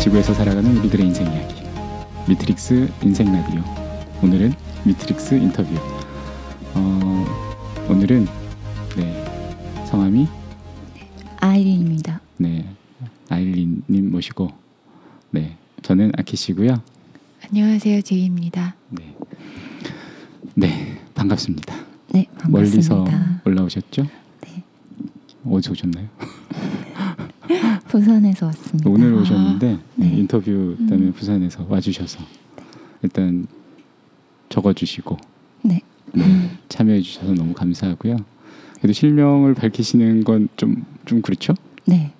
지구에서 살아가는 우리들의 인생 이야기 미트릭스 인생 라디오 오늘은 미트릭스 인터뷰 어, 오늘은 네 성함이 아이린입니다. 네 아일린님 모시고 네 저는 아키씨고요 안녕하세요, 제이입니다. 네, 네 반갑습니다 네, 반갑습니다. 멀리서 올라오셨죠? 네, 어디서 오셨나요? 부산에서 왔습니다. 오늘 오셨는데 네, 네. 인터뷰 때문에 음. 부산에서 와주셔서 일단 적어주시고 네, 네, 참여해 주셔서 너무 감사하고요. 그래도 실명을 밝히시는 건 좀 좀 그렇죠? 네,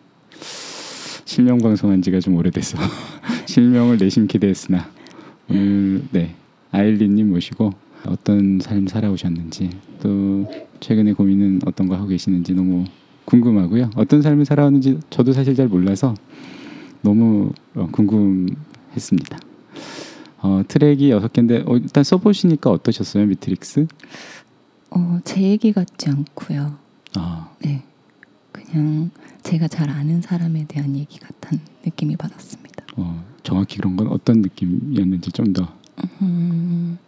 실명 방송한 지가 좀 오래돼서 실명을 내심키대 했으나 오늘 네 아일린님 모시고 어떤 삶 살아오셨는지 또 최근에 고민은 어떤 거 하고 계시는지 너무 궁금하고요. 어떤 삶을 살아왔는지 저도 사실 잘 몰라서 너무 어, 궁금했습니다. 어, 트랙이 여섯 개인데 어, 일단 써보시니까 어떠셨어요, 미트릭스? 어, 제 얘기 같지 않고요. 아, 네, 그냥 제가 잘 아는 사람에 대한 얘기 같은 느낌이 받았습니다. 어, 정확히 그런 건 어떤 느낌이었는지 좀 더. 음,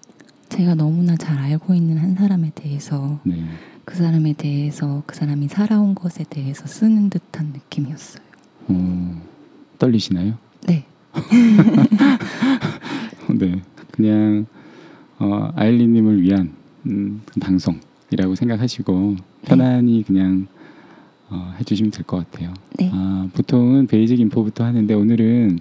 제가 너무나 잘 알고 있는 한 사람에 대해서 네. 그 사람에 대해서 그 사람이 살아온 것에 대해서 쓰는 듯한 느낌이었어요. 어, 떨리시나요? 네, 네, 그냥 어, 아일리님을 위한 음, 방송이라고 생각하시고 편안히 그냥 어, 해주시면 될 것 같아요. 네, 아, 보통은 베이직 인포부터 하는데 오늘은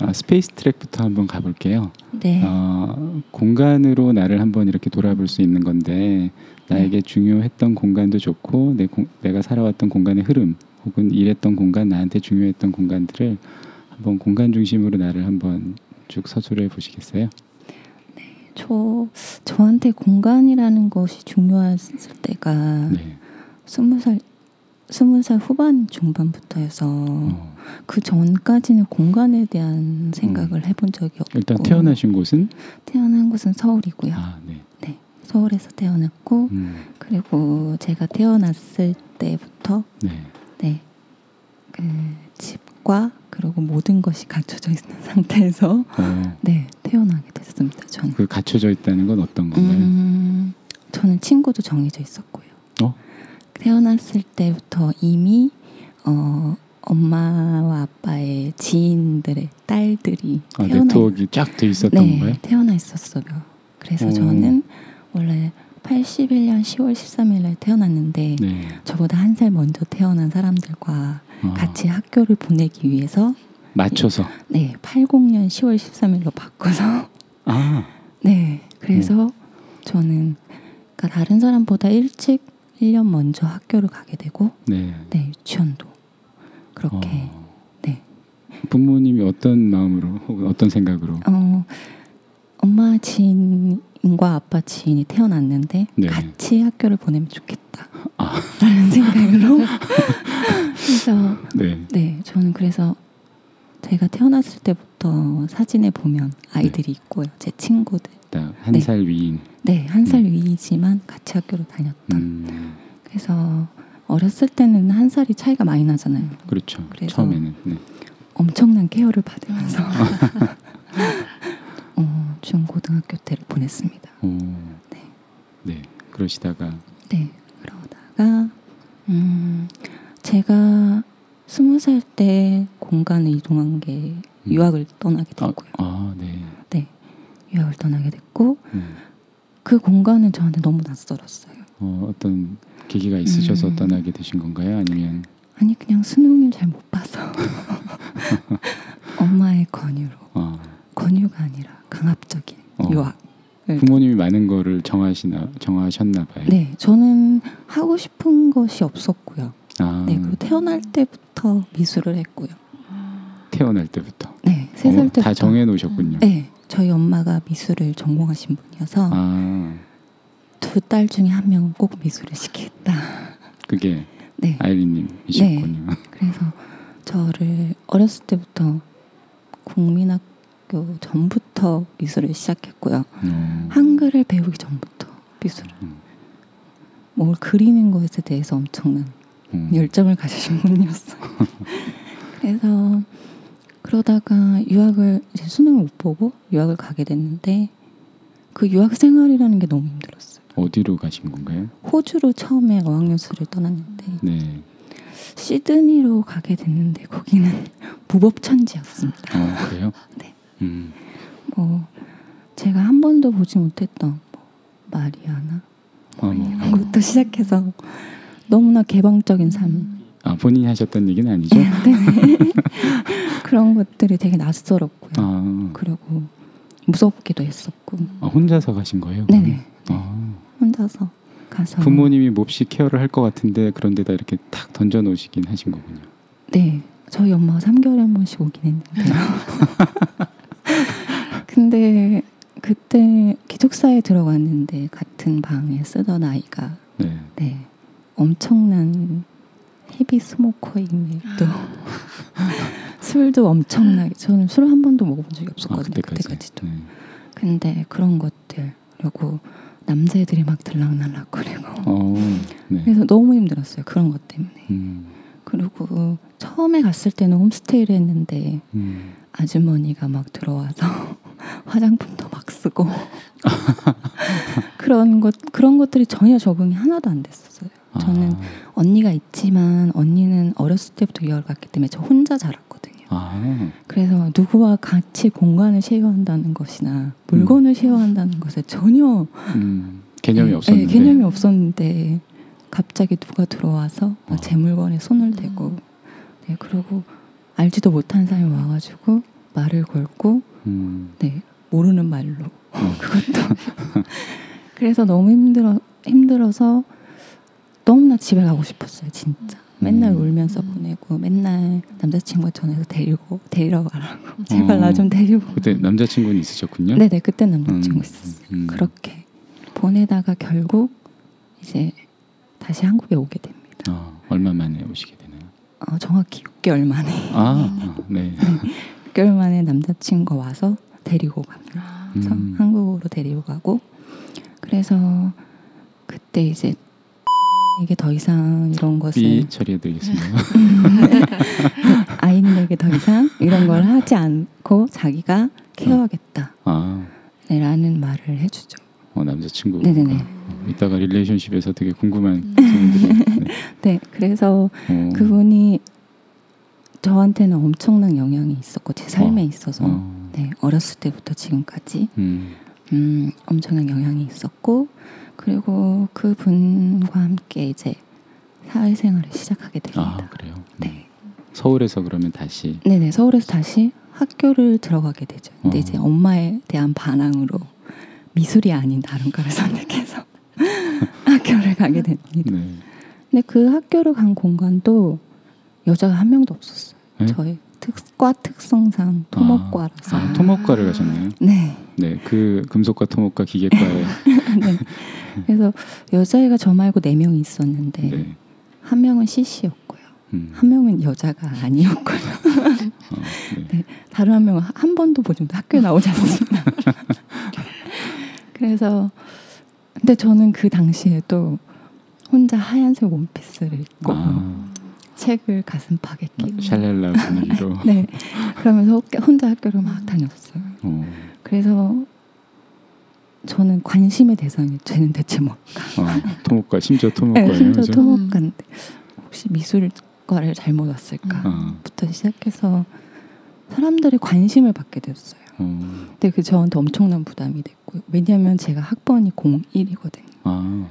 아, space 트랙부터 한번 가볼게요. 네, 어, 공간으로 나를 한번 이렇게 돌아볼 수 있는 건데 나에게 중요했던 공간도 좋고 내 공- 내가 살아왔던 공간의 흐름 혹은 일했던 공간 나한테 중요했던 공간들을 한번 공간 중심으로 나를 한번 쭉 서술해 보시겠어요? 저 저한테 공간이라는 것이 중요했을 때가 네. 스무 살 스무 살 후반 중반부터여서 어, 그 전까지는 공간에 대한 생각을 해본 적이 없고 일단 태어나신 곳은 태어난 곳은 서울이고요. 아, 네. 네, 서울에서 태어났고 음, 그리고 제가 태어났을 때부터 네. 네, 그 집과 그리고 모든 것이 갖춰져 있는 상태에서 어, 네 태어나게 됐습니다. 저는 그 갖춰져 있다는 건 어떤 건가요? 음, 저는 친구도 정해져 있었고요. 어? 태어났을 때부터 이미 어, 엄마와 아빠의 지인들의 딸들이 아, 태어나 네트워크가 쫙돼 있었던 네, 건가요? 태어나 있었어요. 그래서 어. 저는 원래 81년 10월 13일 날 태어났는데 네. 저보다 한 살 먼저 태어난 사람들과 어, 같이 학교를 보내기 위해서 맞춰서 네, 80년 10월 13일로 바꿔서 아, 네, 그래서 음. 저는 그러니까 다른 사람보다 일찍 1년 먼저 학교를 가게 되고 네. 네, 유치원도 그렇게 어. 네. 부모님이 어떤 마음으로 혹은 어떤 생각으로 어, 엄마 지인 과 아빠 지인이 태어났는데 네. 같이 학교를 보내면 좋겠다. 아. 라는 생각으로 그래서 네. 네, 저는 그래서 제가 태어났을 때부터 사진에 보면 아이들이 있고요. 제 친구들. 한 네. 살 위인. 네, 한살 음. 위이지만 같이 학교를 다녔던. 음, 그래서 어렸을 때는 한 살이 차이가 많이 나잖아요. 그렇죠. 그래서- 처음에는. 네. 엄청난 케어를 받으면서 어, 중고등학교 때를 보냈습니다. 오, 네. 네. 그러시다가 네, 그러다가 음, 제가 스무 살 때 공간을 이동한 게 음. 유학을 떠나게 아, 됐고요. 아, 네. 네, 유학을 떠나게 됐고 음. 그 공간은 저한테 너무 낯설었어요. 어, 어떤 계기가 있으셔서 음. 떠나게 되신 건가요? 아니면 아니 그냥 수능을 잘 못 봐서 엄마의 권유로 어, 권유가 아니라 강압적인 어. 유학. 부모님이 많은 거를 정하시나 정하셨나 봐요. 네, 저는 하고 싶은 것이 없었고요. 아, 네, 그리고 태어날 때부터 미술을 했고요. 태어날 때부터. 네, 세살 어, 때부터 다 정해 놓으셨군요. 네, 저희 엄마가 미술을 전공하신 분이어서 아, 두딸 중에 한 명은 꼭 미술을 시키겠다. 그게 네, 아이린님이셨군요. 그래서 저를 어렸을 때부터 국민학 교 전부터 미술을 시작했고요. 음, 한글을 배우기 전부터 미술. 음. 뭘 그리는 것에 대해서 엄청난 음. 열정을 가지신 분이었어요. 그래서 그러다가 유학을 이제 수능을 못 보고 유학을 가게 됐는데 그 유학 생활이라는 게 너무 힘들었어요. 어디로 가신 건가요? 호주로 처음에 어학연수를 떠났는데 네. 시드니로 가게 됐는데 거기는 무법천지였습니다. 어, 그래요? 네. 음. 뭐 제가 한 번도 보지 못했던 뭐 마리아나 아, 뭐. 이런 것도 시작해서 너무나 개방적인 삶 아, 본인이 하셨던 얘기는 아니죠? 네. 그런 것들이 되게 낯설었고요. 아, 그리고 무섭기도 했었고 아, 혼자서 가신 거예요? 네네 아, 혼자서 가서 부모님이 몹시 케어를 할 것 같은데 그런 데다 이렇게 탁 던져 놓으시긴 하신 거군요. 네 저희 엄마가 3개월에 한 번씩 오긴 했는데요. 근데 그때 기숙사에 들어갔는데 같은 방에 쓰던 아이가 네. 네 엄청난 헤비 스모커임에 또 술도 엄청나게 저는 술한 번도 먹어본 적이 아, 없었거든요 그때까지. 그때까지 도 네. 근데 그런 것들 그리고 남자애들이 막 들락날락 거리고 어, 네. 그래서 너무 힘들었어요 그런 것 때문에 음, 그리고 처음에 갔을 때는 홈스테이를 했는데 음. 아주머니가 막 들어와서 화장품도 막 쓰고 그런 것 그런 것들이 전혀 적응이 하나도 안 됐었어요. 저는 아, 언니가 있지만 언니는 어렸을 때부터 유학을 갔기 때문에 저 혼자 자랐거든요. 아, 그래서 누구와 같이 공간을 쉐어한다는 것이나 물건을 쉐어한다는 것에 전혀 음, 개념이 네, 없었는데. 네, 개념이 없었는데 갑자기 누가 들어와서 막 어. 제 물건에 손을 대고 네 그리고 알지도 못한 사람이 와가지고 말을 걸고 음, 네 모르는 말로 어. 그것도 그래서 너무 힘들어 힘들어서 너무나 집에 가고 싶었어요 진짜 맨날 음. 울면서 보내고 맨날 남자친구가 전해서 데리고 데리러 가라고 제발 어. 나좀 데리고 그때 남자친구는 있으셨군요. 네네 그때 남자친구 음, 있었어요 음. 그렇게 보내다가 결국 이제 다시 한국에 오게 됩니다 아, 얼마 만에 오시게? 어, 정확히 6개월 만에. 아, 아, 네. 6개월 만에 남자친구가 와서 데리고 갑니다. 그래서 음. 한국으로 데리고 가고 그래서 그때 이제 이게 더 이상 이런 것을 삐 처리해드리겠습니다. 아이들에게 더 이상 이런 걸 하지 않고 자기가 케어하겠다. 아, 라는 말을 해주죠 어, 남자친구. 네네네. 어, 이따가 릴레이션십에서 되게 궁금한 질문들이. 네. 네 그래서 어, 그분이 저한테는 엄청난 영향이 있었고 제 삶에 어. 있어서 어, 네 어렸을 때부터 지금까지 음, 음, 엄청난 영향이 있었고 그리고 그 분과 함께 이제 사회생활을 시작하게 아, 됩니다. 그래요. 네, 서울에서 그러면 다시. 네네 서울에서 다시 학교를 들어가게 되죠. 근데 어. 이제 엄마에 대한 반항으로 미술이 아닌 다른 과를 선택해서 학교를 가게 됩니다. 네. 근데 그 학교를 간 공간도 여자가 한 명도 없었어요. 네? 저희 특과 특성상 토목과라서. 아, 토목과를 가셨네요. 네. 네, 그 금속과 토목과 기계과에. 네. 그래서 여자애가 저 말고 네 명이 있었는데 네. 한 명은 CC였고요. 음, 한 명은 여자가 아니었고요. 어, 네. 네. 다른 한 명은 한 번도 보지 못 학교에 나오지 않습니다. 그래서 근데 저는 그 당시에도 혼자 하얀색 원피스를 입고 아, 책을 가슴팍에 끼고 샬랄라 분위기로. 네 그러면서 혼자 학교를 막 다녔어요. 어, 그래서 저는 관심의 대상이 쟤는 대체 뭐 어, 토목과 심지어 네, 토목과예요. 심지어 그죠? 토목과인데 혹시 미술과를 잘못 왔을까 어, 부터 시작해서 사람들의 관심을 받게 됐어요. 어, 근데 그 저한테 엄청난 부담이 됐고 요. 왜냐하면 제가 학번이 01이거든요. 아,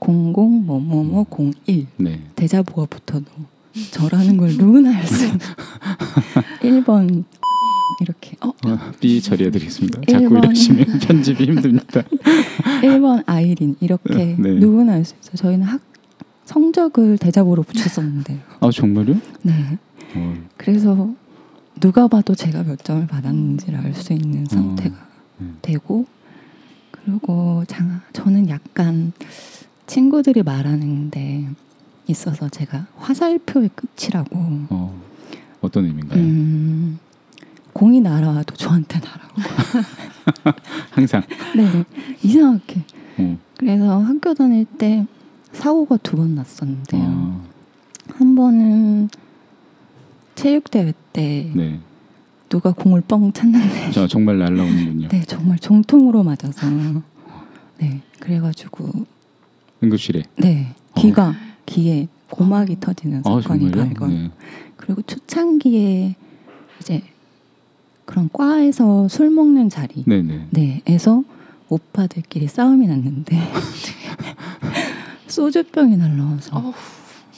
00 뭐 뭐 뭐 01 네. 대자보가 붙어도 저라는 걸 누구나 알 수 있는 1번 이렇게 어 어, 삐 처리해드리겠습니다. 자꾸. 이러시면 편집이 힘듭니다. 1번 아이린 이렇게 네. 누구나 알 수 있어요. 저희는 학 성적을 대자보로 붙였었는데요. 아 정말요? 네. 어, 그래서 누가 봐도 제가 몇 점을 받았는지를 알 수 있는 상태가 음. 되고 그리고 장, 저는 약간 친구들이 말하는데 있어서 제가 화살표의 끝이라고 어, 어떤 의미인가요? 음, 공이 날아와도 저한테 날아오고 항상. 네 이상하게 어, 그래서 학교 다닐 때 사고가 두 번 났었는데요 아, 한 번은 체육대회 때 네. 누가 공을 뻥 찼는데 저 정말 날라오는군요. 네 정말 정통으로 맞아서 네 그래가지고 응급실에. 네 귀가 귀에 고막이 터지는 아 사건이 정말요? 발견. 네. 그리고 초창기에 이제 그런 과에서 술 먹는 자리 네네. 네 에서 오빠들끼리 싸움이 났는데 소주병이 날라와서 어우.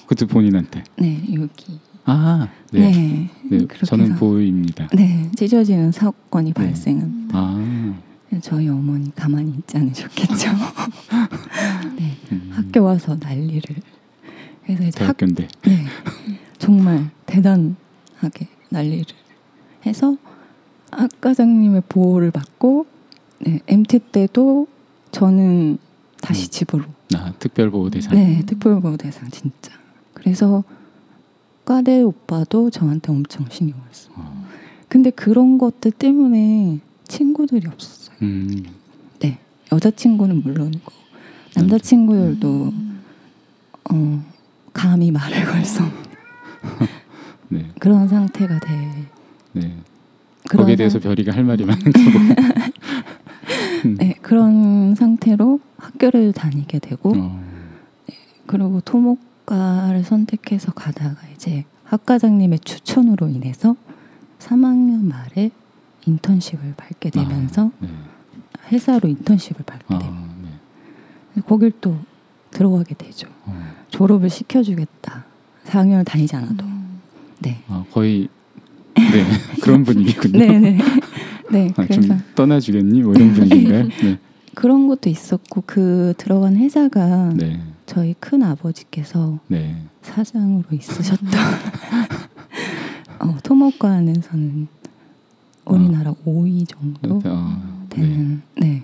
그때 본인한테. 네 여기 아 네. 네, 네. 저는 보입니다. 네 찢어지는 사건이 네. 발생한 아 저희 어머니 가만히 있지 않으셨겠죠. 네 음, 학교 와서 난리를 그래서 이제 학, 대학교인데. 네 정말 대단하게 난리를 해서 학과장님의 보호를 받고 네, MT 때도 저는 다시 음. 집으로 아 특별보호 대상. 네 특별보호 대상 진짜 그래서 과대 오빠도 저한테 엄청 신경을 써. 어, 근데 그런 것들 때문에 친구들이 없었어요. 음, 네 여자친구는 물론이고 남자친구들도 음. 어, 감히 말을 걸서 네. 그런 상태가 돼. 네. 거기에 상- 대해서 별이가 할 말이 많은 거고. 음. 네, 그런 상태로 학교를 다니게 되고 어, 그리고 토목 과를 선택해서 가다가 이제 학과장님의 추천으로 인해서 3학년 말에 인턴십을 밟게 되면서 네. 회사로 인턴십을 밟게 아, 됩니다. 네. 거길 또 들어가게 되죠. 어, 졸업을 시켜주겠다. 4학년을 다니지 않아도. 음. 네. 아, 거의 네 그런 분위기군요. 네네. 네. 아, 그래서 좀 떠나주겠니? 뭐 이런 분위기인가요? 네. 그런 것도 있었고 그 들어간 회사가 네. 저희 큰 아버지께서 네. 사장으로 있으셨던 어, 토목관에서는 우리나라 5위 정도 어, 네. 되는 네.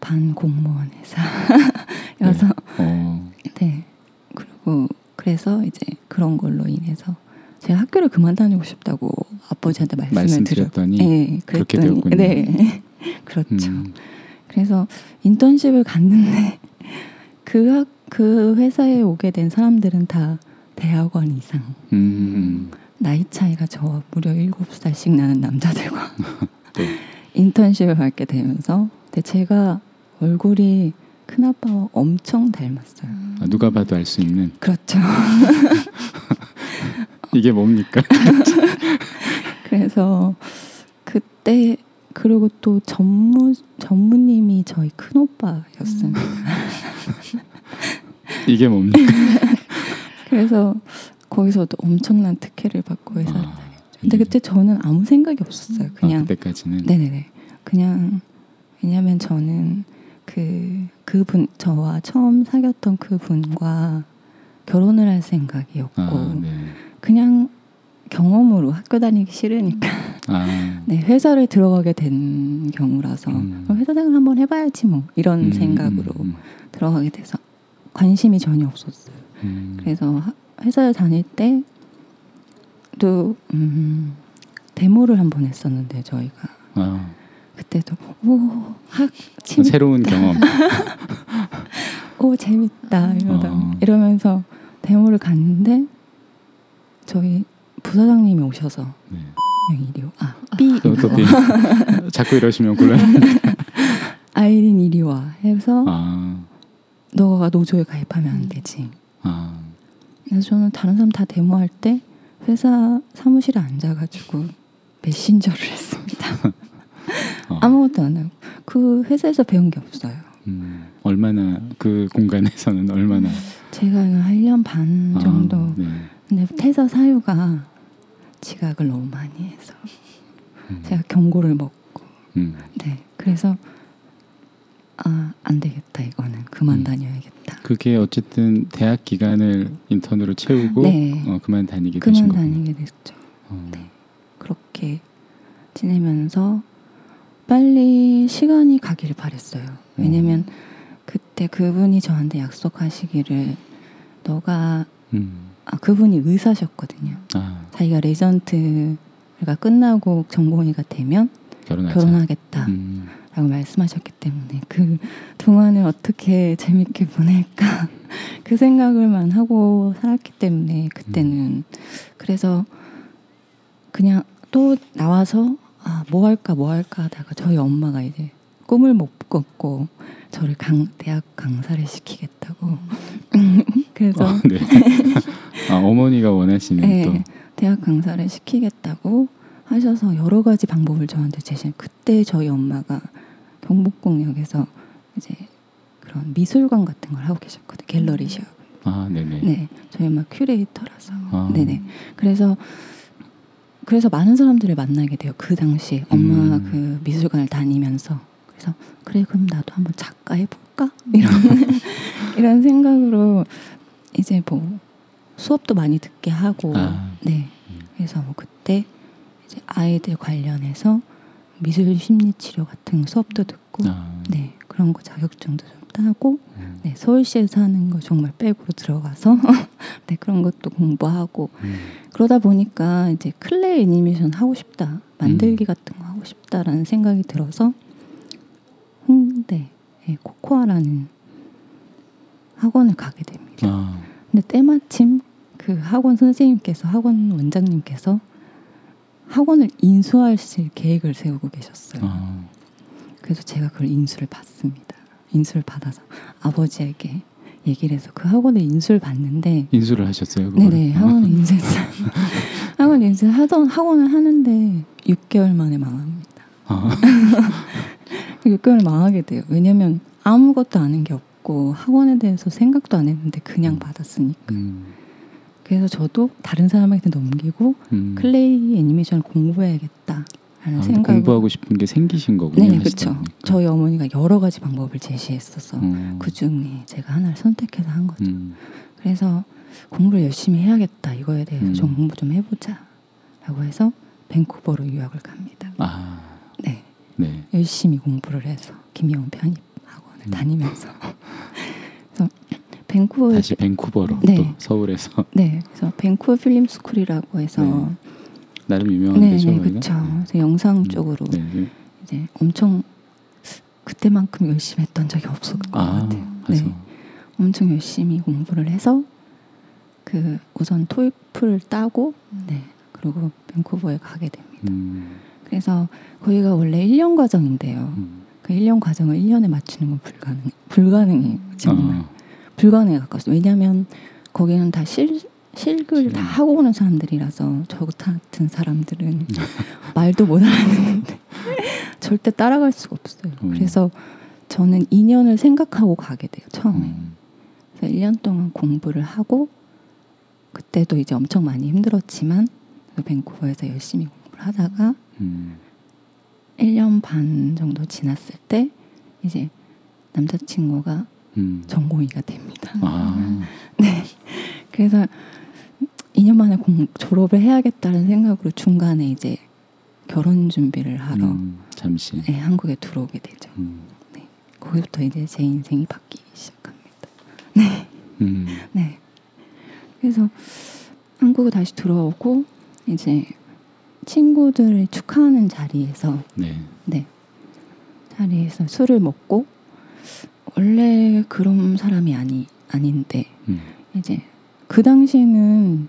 반 공무원 회사여서 어, 네. 그리고 그래서 이제 그런 걸로 인해서 제가 학교를 그만 다니고 싶다고 아버지한테 말씀을 드려. 말씀드렸더니 네, 그렇게 되었군요. 네. 그렇죠. 음, 그래서 인턴십을 갔는데 그 학, 그 회사에 오게 된 사람들은 다 대학원 이상 음, 나이 차이가 저와 무려 7살씩 나는 남자들과 네. 인턴십을 받게 되면서 근데 제가 얼굴이 큰아빠와 엄청 닮았어요. 아, 누가 봐도 알 수 있는 그렇죠. 이게 뭡니까? 그래서 그때 그리고 또 전무 전무님이 저희 큰 오빠였습니다. 이게 뭡니까? 그래서 거기서도 엄청난 특혜를 받고 회사를 아, 다녔죠. 근데 그때 저는 아무 생각이 없었어요. 아, 그냥 그때까지는 네네네. 그냥 왜냐하면 저는 그 그분 저와 처음 사귀었던 그분과 결혼을 할 생각이었고 아, 네. 그냥 경험으로 학교 다니기 싫으니까 아, 네 회사를 들어가게 된 경우라서 음. 회사 생활 한번 해봐야지 뭐 이런 음, 생각으로 음, 들어가게 돼서 관심이 전혀 없었어요. 음, 그래서 하- 회사를 다닐 때또 음, 데모를 한 번 했었는데 저희가 아, 그때도 오학 침 새로운 경험. 오 재밌다 이러다 어. 이러면서 데모를 갔는데 저희 부사장님이 오셔서 네. 여기 이리 와. 아, 삐 또, 또 이거. 비- 자꾸 이러시면 곤란. 아이린 이리 와 해서 아, 너가 노조에 가입하면 안 되지. 아, 그래서 저는 다른 사람 다 데모할 때 회사 사무실에 앉아가지고 메신저를 했습니다. 어. 아무것도 안 하고 그 회사에서 배운 게 없어요. 음, 얼마나 그 공간에서는 얼마나 제가 한 1년 반 정도. 아, 네. 근데 퇴사 사유가 지각을 너무 많이 해서 음, 제가 경고를 먹고 음, 네 그래서 아 안 되겠다 이거는 그만 음. 다녀야겠다. 그게 어쨌든 대학 기간을 인턴으로 채우고 네. 어, 그만 다니게 되신 그만. 다니게 됐죠. 어, 네. 그렇게 지내면서 빨리 시간이 가기를 바랬어요. 왜냐면 그때 그분이 저한테 약속하시기를 너가 음, 아 그분이 의사셨거든요. 아, 자기가 레전트가 끝나고 전공의가 되면 결혼하자. 결혼하겠다 라고 음, 말씀하셨기 때문에 그 동안을 어떻게 재밌게 보낼까 그 생각을만 하고 살았기 때문에 그때는 그래서 그냥 또 나와서 아, 뭐 할까 뭐 할까 하다가 저희 엄마가 이제 꿈을 못 꿨고 저를 강, 대학 강사를 시키겠다고 그래서 아, 네. 아, 어머니가 원하시는 네, 또 대학 강사를 시키겠다고 하셔서 여러 가지 방법을 저한테 제시. 그때 저희 엄마가 경복궁역에서 이제 그런 미술관 같은 걸 하고 계셨거든요. 갤러리 사업. 아, 네네. 네, 저희 엄마 큐레이터라서. 아. 네네. 그래서 그래서 많은 사람들을 만나게 돼요. 그 당시 엄마 음. 그 미술관을 다니면서 그래서 그래 그럼 나도 한번 작가 해볼까 이런 이런 생각으로 이제 뭐 수업도 많이 듣게 하고 아. 네 음. 그래서 뭐 그때 이제 아이들 관련해서 미술 심리 치료 같은 수업도 듣고 아, 네 그런 거 자격증도 좀 따고 음, 네 서울시에서 하는 거 정말 백으로 들어가서 네 그런 것도 공부하고. 음, 그러다 보니까 이제 클레이 애니메이션 하고 싶다 만들기 음. 같은 거 하고 싶다라는 생각이 들어서 홍대 에 코코아라는 학원을 가게 됩니다. 아, 근데 때마침 그 학원 선생님께서 학원 원장님께서 학원을 인수하실 계획을 세우고 계셨어요. 아, 그래서 제가 그걸 인수를 받습니다. 인수를 받아서 아버지에게 얘기를 해서 그 학원에 인수를 받는데 인수를 하셨어요? 그걸? 네네 학원을 인수했어요. 학원 인수 하던 학원을 하는데 6개월 만에 망합니다. 아, 6개월 망하게 돼요. 왜냐면 아무것도 아는 게 없고 학원에 대해서 생각도 안 했는데 그냥 받았으니까. 음, 그래서 저도 다른 사람에게 넘기고 음. 클레이 애니메이션을 공부해야겠다 라는 아, 근데 생각을 공부하고 싶은 게 생기신 거군요. 네네 하시다 그렇죠. 저희 어머니가 여러 가지 방법을 제시했어서 음, 그 중에 제가 하나를 선택해서 한 거죠. 음, 그래서 공부를 열심히 해야겠다 이거에 대해서 음. 좀 공부 좀 해보자라고 해서 밴쿠버로 유학을 갑니다. 아, 네, 네. 열심히 공부를 해서 김영 편입 학원을 음. 다니면서 밴쿠버 다시 밴쿠버로 네. 또 서울에서 네, 그래서 Vancouver Film School이라고 해서 네. 나름 유명한 네, 데죠. 네? 그렇죠. 그래서 영상 음, 쪽으로 네. 이제 엄청 그때만큼 열심히 했던 적이 없었던 것 아, 같아요. 가서 네. 엄청 열심히 공부를 해서 그 우선 토익풀을 따고 네 그리고 밴쿠버에 가게 됩니다. 음, 그래서 거기가 원래 1년 과정인데요. 음. 그 1년 과정을 1년에 맞추는 건 불가능 불가능해요. 정말 아, 불가능에 가까웠어요. 왜냐하면 거기는 다 실, 실글 다 실. 하고 오는 사람들이라서 저 같은 사람들은 말도 못 알아듣는데 절대 따라갈 수가 없어요. 음. 그래서 저는 2년을 생각하고 가게 돼요. 처음에. 음, 그래서 1년 동안 공부를 하고 그때도 이제 엄청 많이 힘들었지만 그 밴쿠버에서 열심히 공부를 하다가 음, 1년 반 정도 지났을 때 이제 남자친구가 음. 전공의가 됩니다. 아, 그래서 2년 만에 공, 졸업을 해야겠다는 생각으로 중간에 이제 결혼 준비를 하러 음, 잠시. 네, 한국에 들어오게 되죠. 음, 거기부터 이제 제 인생이 바뀌기 시작합니다. 음, 네. 그래서 한국에 다시 들어오고 이제 친구들을 축하하는 자리에서 네. 네 자리에서 술을 먹고 원래 그런 사람이 아니 아닌데 음. 이제 그 당시에는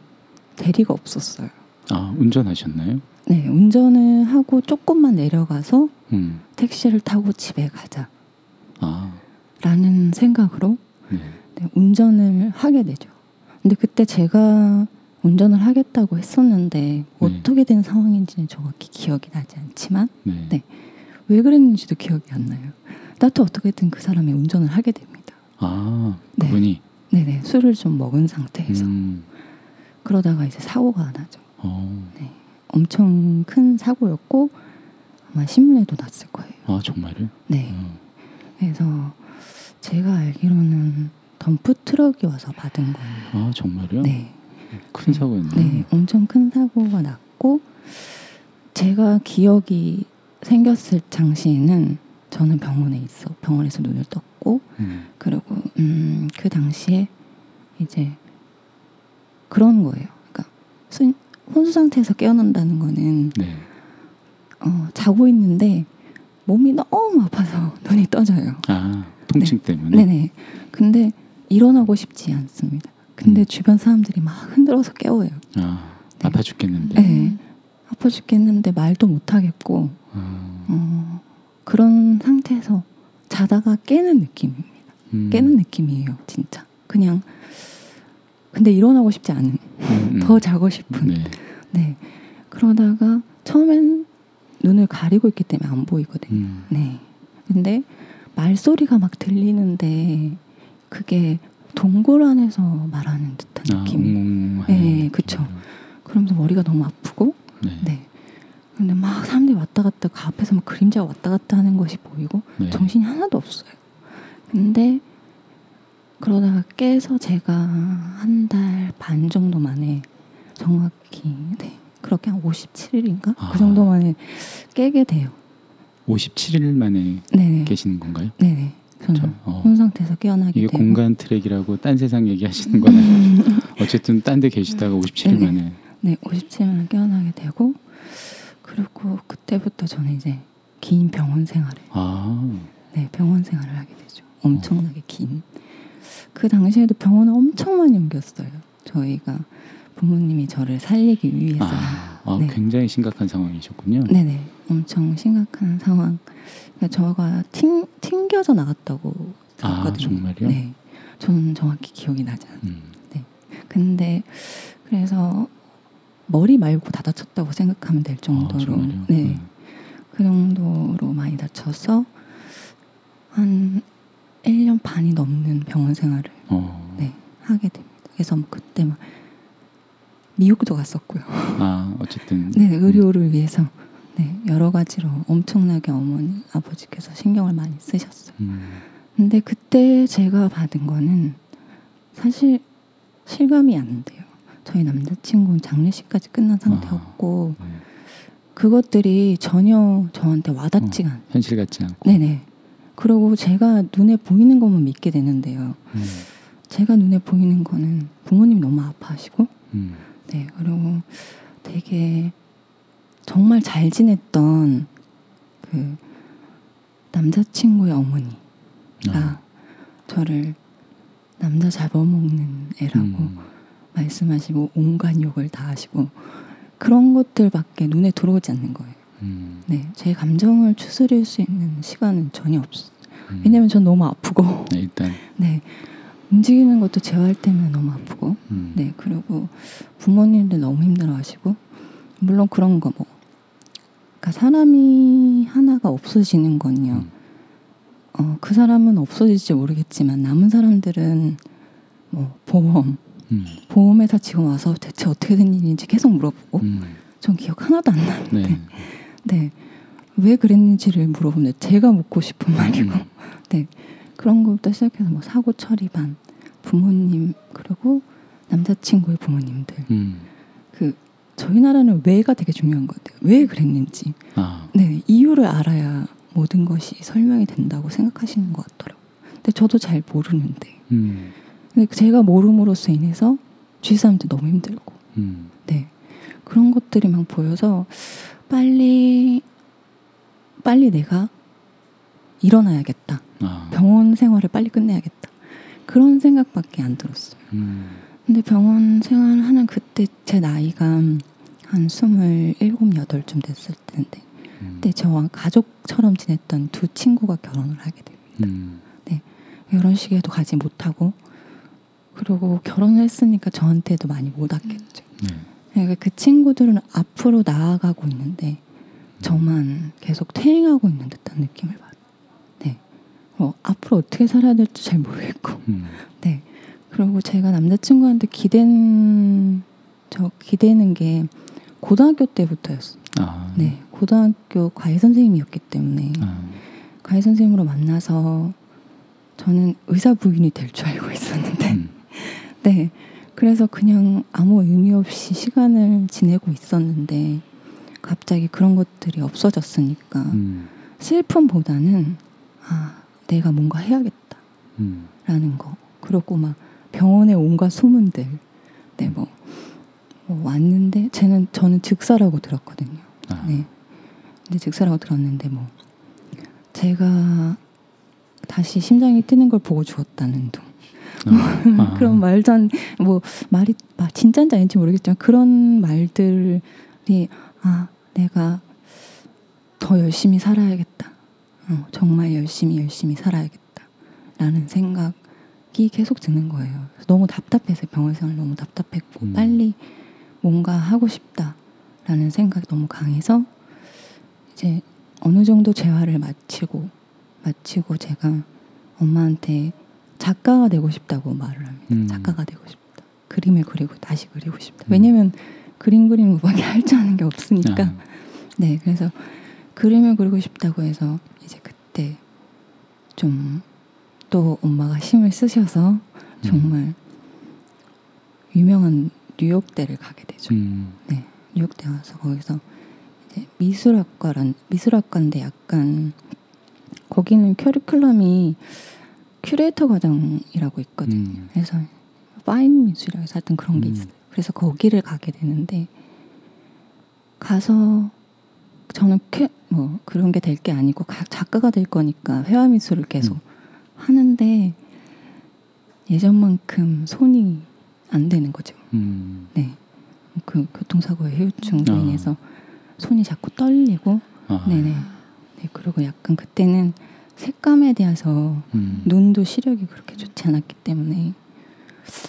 대리가 없었어요. 아, 운전하셨나요? 네 운전을 하고 조금만 내려가서 음, 택시를 타고 집에 가자라는 아, 생각으로 네. 네, 운전을 하게 되죠. 근데 그때 제가 운전을 하겠다고 했었는데 네. 어떻게 된 상황인지는 정확히 기억이 나지 않지만 네. 네. 왜 그랬는지도 기억이 안 나요. 나도 어떻게든 그 사람이 운전을 하게 됩니다. 아, 네. 그분이. 네네 술을 좀 먹은 상태에서 음, 그러다가 이제 사고가 나죠. 어, 엄청 큰 사고였고 아마 신문에도 났을 거예요. 아 정말요? 네. 어, 그래서 제가 알기로는 덤프 트럭이 와서 받은 거예요. 아 정말요? 네. 큰 사고였네. 네, 엄청 큰 사고가 났고 제가 기억이 생겼을 당시에는 저는 병원에 있어 병원에서 눈을 떴고 음, 그리고 음, 그 당시에 이제 그런 거예요. 그러니까 순, 혼수 상태에서 깨어난다는 거는 네. 어, 자고 있는데 몸이 너무 아파서 눈이 떠져요. 아 통증 때문에. 네네. 근데 일어나고 싶지 않습니다. 근데 음. 주변 사람들이 막 흔들어서 깨워요. 아 네. 아파 죽겠는데. 네. 아파 죽겠는데 말도 못 하겠고 아, 어, 그런 상태에서 자다가 깨는 느낌입니다. 음. 깨는 느낌이에요, 진짜. 그냥 근데 일어나고 싶지 않은 음, 음. 더 자고 싶은 네. 네 그러다가 처음엔 눈을 가리고 있기 때문에 안 보이거든요. 음. 네 근데 말소리가 막 들리는데 그게 동굴 안에서 말하는 듯한 아, 느낌. 음, 네, 그쵸. 그러면서 머리가 너무 아프고 네. 네. 근데 막 사람들이 왔다 갔다 그 앞에서 막 그림자가 왔다 갔다 하는 것이 보이고 네. 정신이 하나도 없어요. 근데 그러다가 깨서 제가 한 달 반 정도 만에 정확히 네. 그렇게 한 57일인가 아. 그 정도 만에 깨게 돼요. 57일 만에 네네. 계시는 건가요? 네네. 저는. 어. 혼 상태에서 깨어나게 이게 되고 공간 트랙이라고 딴 세상 얘기하시는 거는 어쨌든 딴 데 계시다가 57일 네네. 만에 네, 57일 깨어나게 되고 그리고 그때부터 저는 이제 긴 병원 생활을 아, 네, 병원 생활을 하게 되죠. 엄청나게 긴. 그 당시에도 병원을 엄청 많이 옮겼어요. 저희가 부모님이 저를 살리기 위해서. 아, 아, 네. 굉장히 심각한 상황이셨군요. 네네, 엄청 심각한 상황. 그러니까 저가 튕, 튕겨져 나갔다고 아, 들었거든요. 정말요? 네, 저는 정확히 기억이 나지 않아요. 음. 근데 그래서 머리 말고 다 다쳤다고 생각하면 될 아, 정도로 정말요? 네, 음. 그 정도로 많이 다쳐서 한 1년 반이 넘는 병원 생활을 어. 네, 하게 됩니다. 그래서 뭐 그때 막 미국도 갔었고요. 아, 어쨌든 네, 의료를 위해서 네, 여러 가지로 엄청나게 어머니 아버지께서 신경을 많이 쓰셨어요. 음. 근데 그때 제가 받은 거는 사실 실감이 안 돼요. 저희 남자친구는 장례식까지 끝난 상태였고 네. 그것들이 전혀 저한테 와닿지가 않아요. 현실 같지 않고. 네네. 그리고 제가 눈에 보이는 것만 믿게 되는데요. 음. 제가 눈에 보이는 거는 부모님 너무 아파하시고, 음. 네 그리고 되게 정말 잘 지냈던 그 남자친구의 어머니가 아. 저를 남자 잡아먹는 애라고 음. 말씀하시고 온갖 욕을 다 하시고 그런 것들밖에 눈에 들어오지 않는 거예요. 음. 네, 제 감정을 추스릴 수 있는 시간은 전혀 없어요. 음. 왜냐면 전 너무 아프고, 네, 일단 네, 움직이는 것도 재활 때문에 너무 아프고, 음. 네, 그리고 부모님들 너무 힘들어하시고, 물론 그런 거 뭐, 그러니까 사람이 하나가 없어지는 건요. 음. 어, 그 사람은 없어질지 모르겠지만 남은 사람들은 뭐 보험, 음. 보험회사 지금 와서 대체 어떻게 된 일인지 계속 물어보고, 음. 전 기억 하나도 안 나는데, 네. 네. 왜 그랬는지를 물어보면 제가 묻고 싶은 말이고 음. 네. 그런 것부터 시작해서 뭐 사고 처리반 부모님 그리고 남자친구의 부모님들 음. 그 저희 나라는 왜가 되게 중요한 것 같아요. 왜 그랬는지 아, 네 이유를 알아야 모든 것이 설명이 된다고 생각하시는 것 같더라고요. 근데 저도 잘 모르는데 음. 근데 제가 모름으로써 인해서 주위 사람들 너무 힘들고 음. 네. 그런 것들이 막 보여서 빨리 빨리 내가 일어나야겠다. 아. 병원 생활을 빨리 끝내야겠다. 그런 생각밖에 안 들었어요. 음. 근데 병원 생활을 하는 그때 제 나이가 한 스물일곱 여덟쯤 됐을 때인데 음. 그때 저와 가족처럼 지냈던 두 친구가 결혼을 하게 돼요. 음. 결혼식에도 가지 못하고 그리고 결혼을 했으니까 저한테도 많이 못 왔겠죠. 네. 그러니까 그 친구들은 앞으로 나아가고 있는데 저만 계속 퇴행하고 있는 듯한 느낌을 받아요. 네. 뭐 앞으로 어떻게 살아야 될지 잘 모르겠고. 음. 네. 그리고 제가 남자친구한테 기댄 저 기대는 게 고등학교 때부터였어요. 아. 네. 고등학교 과외 선생님이었기 때문에 아. 과외 선생님으로 만나서 저는 의사 부인이 될 줄 알고 있었는데 음. 네. 그래서 그냥 아무 의미 없이 시간을 지내고 있었는데 갑자기 그런 것들이 없어졌으니까 음. 슬픔보다는 아, 내가 뭔가 해야겠다라는 음. 거. 그리고 막 병원에 온갖 소문들. 네, 뭐, 뭐 왔는데 쟤는 저는 즉사라고 들었거든요. 아. 네. 근데 즉사라고 들었는데 뭐 제가 다시 심장이 뛰는 걸 보고 죽었다는 둥. 아. 아. 그런 안, 뭐 말이 막 진짜인지 아닌지 모르겠지만 그런 말들을 아 내가 더 열심히 살아야겠다. 어, 정말 열심히 열심히 살아야겠다라는 생각이 계속 드는 거예요. 너무 답답해서 병원 생활 너무 답답했고 음. 빨리 뭔가 하고 싶다라는 생각이 너무 강해서 이제 어느 정도 재활을 마치고 마치고 제가 엄마한테 작가가 되고 싶다고 말을 합니다. 음. 작가가 되고 싶다. 그림을 그리고 다시 그리고 싶다. 음. 왜냐면 그림 그리는 것밖에 할 줄 아는 게 없으니까. 아, 네, 그래서 그림을 그리고 싶다고 해서 이제 그때 좀 또 엄마가 힘을 쓰셔서 음. 정말 유명한 뉴욕대를 가게 되죠. 음. 네, 뉴욕대 와서 거기서 이제 미술학과란 미술학과인데 약간 거기는 커리큘럼이 큐레이터 과정이라고 있거든요. 음. 그래서 fine 미술이라고 해서 하여튼 그런 게 음. 있어요. 그래서 거기를 가게 되는데 가서 저는 캐, 뭐 그런 게 될 게 아니고 가- 작가가 될 거니까 회화 미술을 계속 음. 하는데 예전만큼 손이 안 되는 거죠. 음. 네. 그 교통사고의 후유증으로 아. 인해서 손이 자꾸 떨리고 아. 네네. 네, 그리고 약간 그때는 색감에 대해서 음. 눈도 시력이 그렇게 좋지 않았기 때문에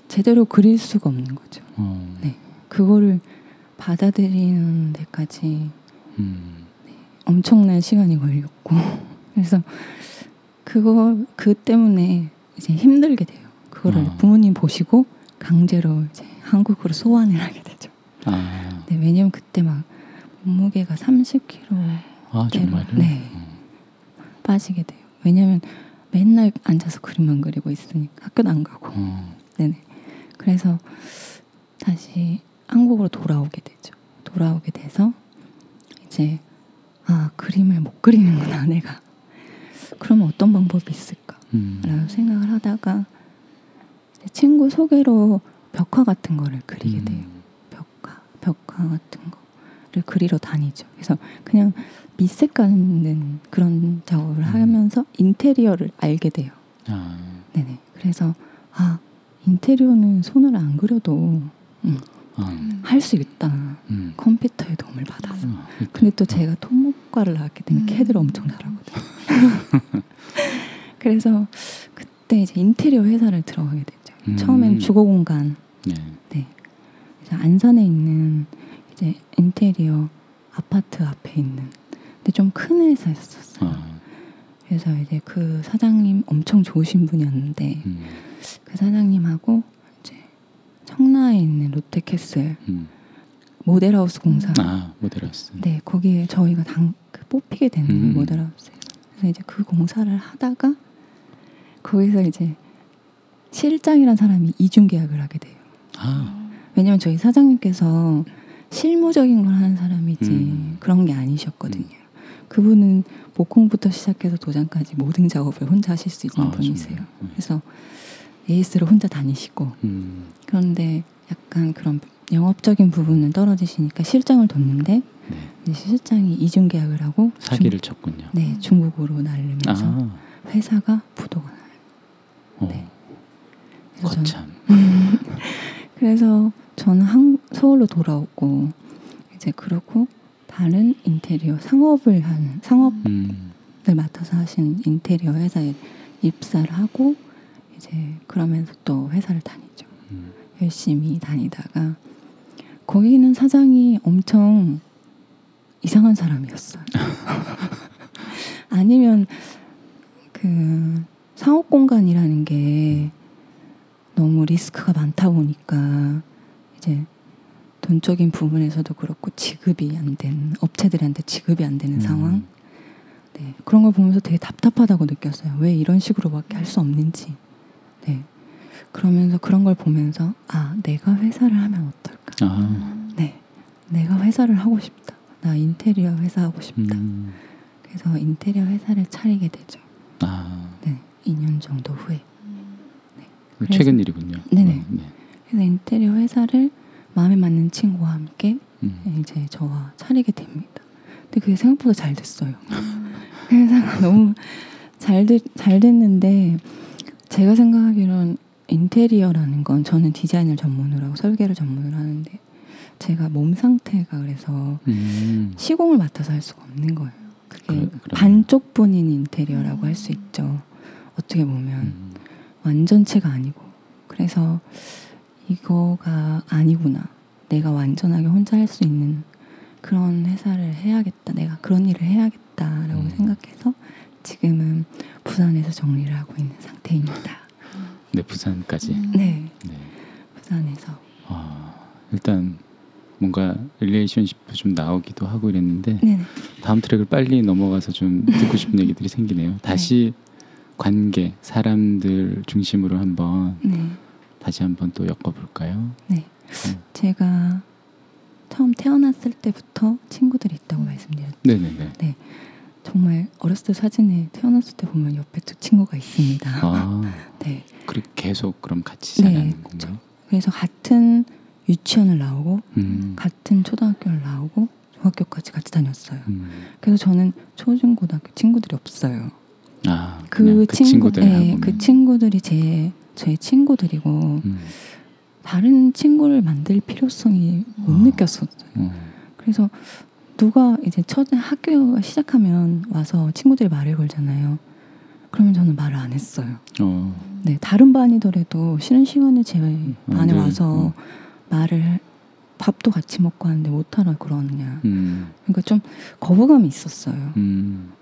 제대로 그릴 수가 없는 거죠. 어. 네. 그거를 받아들이는 데까지 음. 엄청난 시간이 걸렸고 그래서 그거 그 때문에 이제 힘들게 돼요. 그거를 아. 부모님 보시고 강제로 이제 한국으로 소환을 하게 되죠. 아. 네, 왜냐면 그때 막 몸무게가 30kg 아 정말요? 네. 어. 빠지게 돼요. 왜냐면 맨날 앉아서 그림만 그리고 있으니까 학교도 안 가고. 어. 네네. 그래서 다시 한국으로 돌아오게 되죠. 돌아오게 돼서 이제 아 그림을 못 그리는구나 내가. 그러면 어떤 방법이 있을까? 음. 라고 생각을 하다가 친구 소개로 벽화 같은 거를 그리게 음. 돼요. 벽화, 벽화 같은 거를 그리러 다니죠. 그래서 그냥 밑색 가는 그런 작업을 음. 하면서 인테리어를 알게 돼요. 아. 네네. 그래서 아 인테리어는 손을 안 그려도 아. 할수 있다. 음. 컴퓨터의 도움을 받아서. 아. 근데 또 제가 토목과를 나왔기 때문에 음. 캐드를 엄청 잘하거든요. 그래서 그때 이제 인테리어 회사를 들어가게 됐죠. 음. 처음엔 주거 공간, 네. 네. 안산에 있는 이제 인테리어 아파트 앞에 있는, 근데 좀 큰 회사였었어요. 아. 그래서 이제 그 사장님 엄청 좋으신 분이었는데 음. 그 사장님하고 이제 청라에 있는 롯데캐슬 음. 모델하우스 공사 아 모델하우스. 네, 거기에 저희가 당, 그 뽑히게 되는 거예요, 음. 모델하우스에서. 그래서 이제 그 공사를 하다가 거기서 이제 실장이란 사람이 이중 계약을 하게 돼요. 아. 왜냐면 저희 사장님께서 실무적인 걸 하는 사람이지 음. 그런 게 아니셨거든요. 그분은 목공부터 시작해서 도장까지 모든 작업을 혼자 하실 수 있는 아, 분이세요. 네. 그래서 AS를 혼자 다니시고 음. 그런데 약간 그런 영업적인 부분은 떨어지시니까 실장을 뒀는데 네. 실장이 이중 계약을 하고 사기를 쳤군요. 중, 네 중국으로 날르면서 아. 회사가 부도가 나요. 어. 네. 거참. 그래서 저는 한, 서울로 돌아오고 이제 그러고 다른 인테리어 상업을 하는 상업을 음. 맡아서 하신 인테리어 회사에 입사를 하고 이제 그러면서 또 회사를 다니죠. 음. 열심히 다니다가 거기는 사장이 엄청 이상한 사람이었어요. 아니면 그 상업 공간이라는 게 너무 리스크가 많다 보니까 이제 돈적인 부분에서도 그렇고 지급이 안 된 업체들한테 지급이 안 되는 음. 상황. 네 그런 걸 보면서 되게 답답하다고 느꼈어요. 왜 이런 식으로밖에 할 수 없는지. 네 그러면서 그런 걸 보면서 아 내가 회사를 하면 어떨까? 아. 네 내가 회사를 하고 싶다. 나 인테리어 회사 하고 싶다. 음. 그래서 인테리어 회사를 차리게 되죠. 아. 네 2년 정도 후에. 그 그래서- 최근 일이군요. 네네. 어, 네. 그래서 인테리어 회사를 마음에 맞는 친구와 함께 음. 이제 저와 차리게 됩니다. 근데 그게 생각보다 잘 됐어요. 회사가 너무 잘, 됐, 잘 됐는데 제가 생각하기로는 인테리어라는 건 저는 디자인을 전문으로 하고 설계를 전문으로 하는데 제가 몸 상태가 그래서 음. 시공을 맡아서 할 수가 없는 거예요. 그게 그래- 그럼. 반쪽 분인 인테리어라고 할수 있죠. 어떻게 보면 음. 완전체가 아니고 그래서 이거가 아니구나. 내가 완전하게 혼자 할 수 있는 그런 회사를 해야겠다. 내가 그런 일을 해야겠다라고 음. 생각해서 지금은 부산에서 정리를 하고 있는 상태입니다. 네 부산까지. 네, 네. 부산에서. 아, 일단 뭔가 릴레이션십도 좀 나오기도 하고 이랬는데 네네. 다음 트랙을 빨리 넘어가서 좀 듣고 싶은 얘기들이 생기네요. 다시 관계 사람들 중심으로 한번 네. 다시 한번 또 엮어볼까요? 네. 음. 제가 처음 태어났을 때부터 친구들이 있다고 말씀드렸죠. 네네 네. 정말 어렸을 때 사진에 태어났을 때 보면 옆에 두 친구가 있습니다. 아, 네. 그리고 계속 그럼 같이 네. 자라는 건가요? 그래서 같은 유치원을 나오고 음. 같은 초등학교를 나오고 중학교까지 같이 다녔어요. 음. 그래서 저는 초중 고등학교 친구들이 없어요. 아, 그, 그 친구, 친구들 네. 그 친구들이 제 제 친구들이고 음. 다른 친구를 만들 필요성이 못 아. 느꼈었어요. 어. 그래서 누가 이제 첫 학교가 시작하면 와서 친구들이 말을 걸잖아요. 그러면 저는 말을 안 했어요. 어. 네, 다른 반이더라도 쉬는 시간에 제 반에 늘, 와서 어. 말을 밥도 같이 먹고 하는데 못하라 그러느냐. 음. 그러니까 좀 거부감이 있었어요. 음.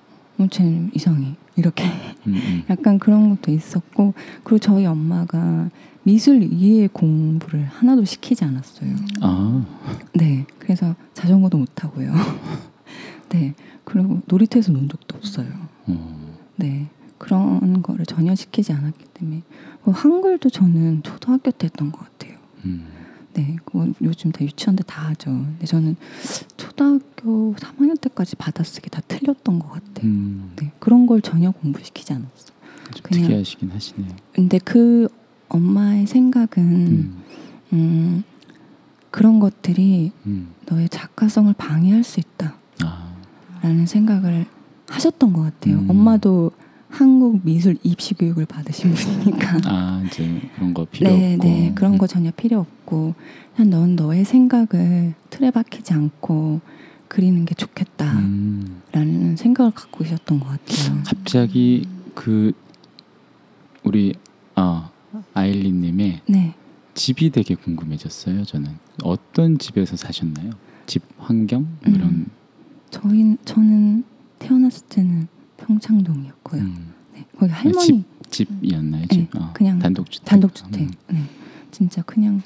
어, 쟤는 이상해. 이렇게 음. 음. 약간 그런 것도 있었고 그리고 저희 엄마가 미술 이해 공부를 하나도 시키지 않았어요. 아, 네, 그래서 자전거도 못 하고요. 네, 그리고 놀이터에서 논 적도 없어요. 어. 네, 그런 거를 전혀 시키지 않았기 때문에 그 한글도 저는 초등학교 때 했던 것 같아요. 음. 네, 그거 요즘 다 유치원 때다 하죠. 근데 저는 초등학교 3학년 때까지 받아쓰기 다 틀렸던 것 같아요. 음. 네, 그런 걸 전혀 공부시키지 않았어요. 좀 그냥- 특이하시긴 하시네요. 근데 그 엄마의 생각은 음. 음, 그런 것들이 음. 너의 작가성을 방해할 수 있다라는 아, 생각을 하셨던 것 같아요. 음. 엄마도 한국 미술 입시 교육을 받으신 분이니까. 아 이제 그런 거 필요 네, 없고. 네, 그런 거 전혀 필요 없고 그냥 넌 너의 생각을 틀에 박히지 않고 그리는 게 좋겠다라는 음. 생각을 갖고 계셨던 것 같아요. 갑자기 그 우리 아 아일린님의 네, 집이 되게 궁금해졌어요. 저는 어떤 집에서 사셨나요? 집 환경 음. 이런. 저희 저는 태어났을 때는 평창동이었고요. 음. 네, 거기 할머니 집 집이었나요? 집. 네, 어, 그냥 단독주택. 단독주택. 음. 네, 진짜 그냥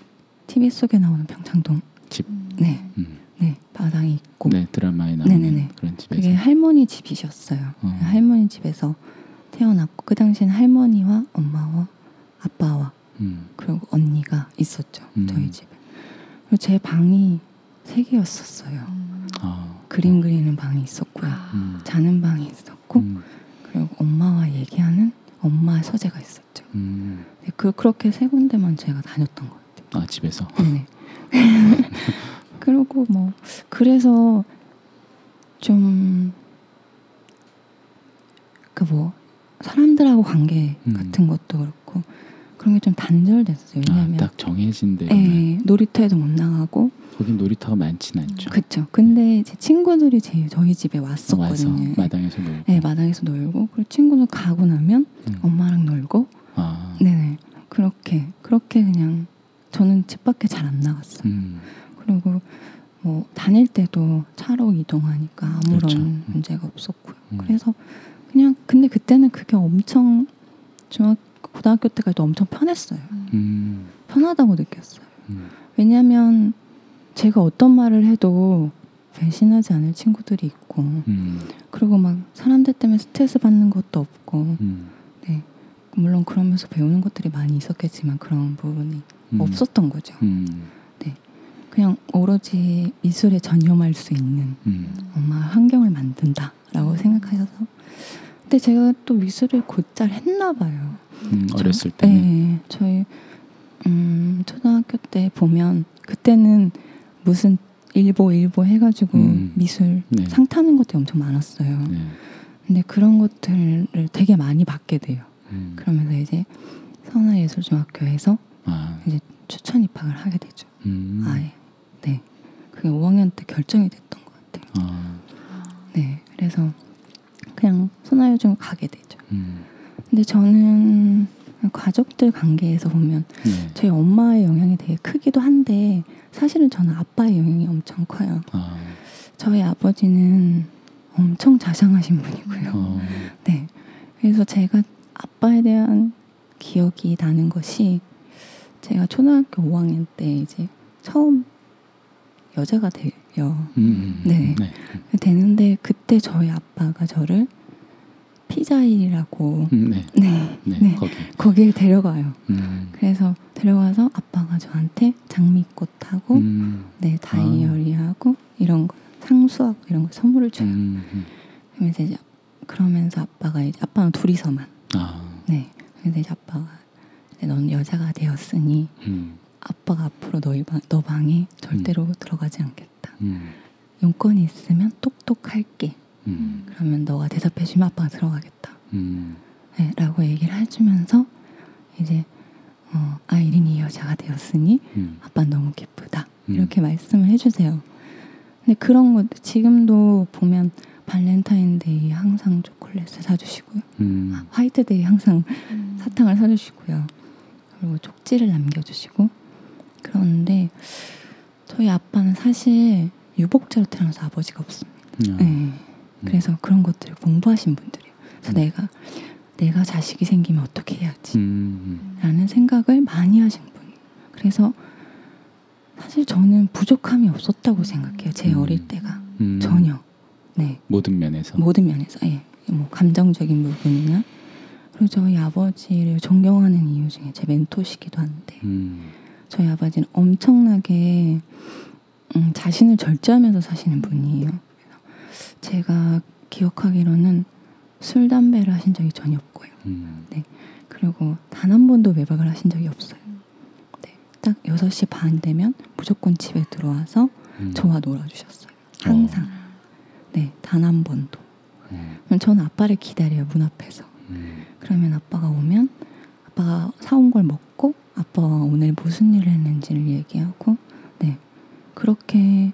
TV 속에 나오는 평창동. 집. 네, 음. 네, 바닥이 있고 네 드라마에 나오는 네네네. 그런 집에서. 그게 할머니 집이셨어요. 어. 할머니 집에서 태어났고 그 당시엔 할머니와 엄마와 아빠와 음. 그리고 언니가 있었죠. 음. 저희 집에. 그리고 제 방이 세 개였었어요. 아. 그림 그리는 방이 있었고요. 음. 자는 방이 있었고 음. 그리고 엄마와 얘기하는 엄마 서재가 있었죠. 음. 네, 그 그렇게 세 군데만 제가 다녔던 것 같아요. 아 집에서. 네. 그리고 뭐 그래서 좀그뭐 사람들하고 관계 음. 같은 것도 그렇고 그런 게 좀 단절됐어요. 왜냐하면 아 딱 정해진 대로. 예, 놀이터에도 못 나가고 거긴 놀이터가 많진 않죠. 그쵸. 근데 제 친구들이 제 저희 집에 와서 왔었거든요. 마당에서 놀고. 네, 마당에서 놀고 그리고 친구들 가고 나면 음. 엄마랑 놀고 아. 네네 그렇게 그렇게 그냥 저는 집 밖에 잘 안 나갔어요. 음. 그리고 뭐 다닐 때도 차로 이동하니까 아무런 그렇죠. 음. 문제가 없었고요. 음. 그래서 그냥 근데 그때는 그게 엄청 중학 고등학교 때까지도 엄청 편했어요. 음. 편하다고 느꼈어요. 음. 왜냐하면 제가 어떤 말을 해도 배신하지 않을 친구들이 있고 음. 그리고 막 사람들 때문에 스트레스 받는 것도 없고 음. 네 물론 그러면서 배우는 것들이 많이 있었겠지만 그런 부분이 음. 없었던 거죠. 음. 그냥 오로지 미술에 전념할 수 있는 음. 엄마 환경을 만든다라고 생각하셔서 근데 제가 또 미술을 곧잘 했나 봐요. 음. 어렸을 때는. 네, 저희 음, 초등학교 때 보면 그때는 무슨 일보 일보 해가지고 음. 미술 네. 상 타는 것들이 엄청 많았어요. 네. 근데 그런 것들을 되게 많이 받게 돼요. 음. 그러면서 이제 선화예술중학교에서 아. 추천 입학을 하게 되죠. 음. 아예 네. 그게 5학년 때 결정이 됐던 것 같아요. 아, 네, 그래서 그냥 소나요중 가게 되죠. 음, 근데 저는 가족들 관계에서 보면 네. 저희 엄마의 영향이 되게 크기도 한데 사실은 저는 아빠의 영향이 엄청 커요. 아, 저희 아버지는 엄청 자상하신 분이고요. 어, 네. 그래서 제가 아빠에 대한 기억이 나는 것이 제가 초등학교 5학년 때 이제 처음 여자가 돼요. 음, 네. 네. 되는데 그때 저희 아빠가 저를 피자일이라고 음, 네. 네. 네. 네. 거기. 거기에 데려가요. 음, 그래서 데려가서 아빠가 저한테 장미꽃하고 음, 네 다이어리하고 이런 거 상수하고 이런 거 선물을 줘요. 음, 음. 그러면서 이제 그러면서 아빠가 이제 아빠는 둘이서만 아, 네 그래서 이제 아빠가 이제 넌 여자가 되었으니 음, 아빠가 앞으로 너희 방, 너 방에 절대로 들어가지 않겠다. 음, 용건이 있으면 똑똑할게. 음, 그러면 너가 대답해주면 아빠가 들어가겠다. 음, 네, 라고 얘기를 해주면서 이제 어, 아이린이 여자가 되었으니 음, 아빠는 너무 기쁘다. 음. 이렇게 말씀을 해주세요. 근데 그런 거 지금도 보면 발렌타인데이 항상 초콜릿을 사주시고요. 음, 아, 화이트데이 항상 사탕을 사주시고요. 그리고 쪽지를 남겨주시고 그런데 저희 아빠는 사실 유복자로 태어나서 아버지가 없습니다. 음, 네. 그래서 그런 것들을 공부하신 분들이에요. 그래서 음. 내가 내가 자식이 생기면 어떻게 해야지 음, 라는 생각을 많이 하신 분. 그래서 사실 저는 부족함이 없었다고 생각해요. 제 음. 어릴 때가 음, 전혀. 네. 모든 면에서. 모든 면에서 예. 뭐 감정적인 부분이나 그리고 저희 아버지를 존경하는 이유 중에 제 멘토시기도 한데 음, 저희 아버지는 엄청나게 음, 자신을 절제하면서 사시는 분이에요. 제가 기억하기로는 술 담배를 하신 적이 전혀 없고요. 음, 그리고 단 한 번도 외박을 하신 적이 없어요. 네. 딱 6시 반 되면 무조건 집에 들어와서 음. 저와 놀아 주셨어요. 항상. 네, 단 한 번도. 음, 그럼 저는 아빠를 기다려요, 문 앞에서. 음, 그러면 아빠가 오면 아빠가 사온 걸 먹고 아빠가 오늘 무슨 일을 했는지를 얘기하고 네 그렇게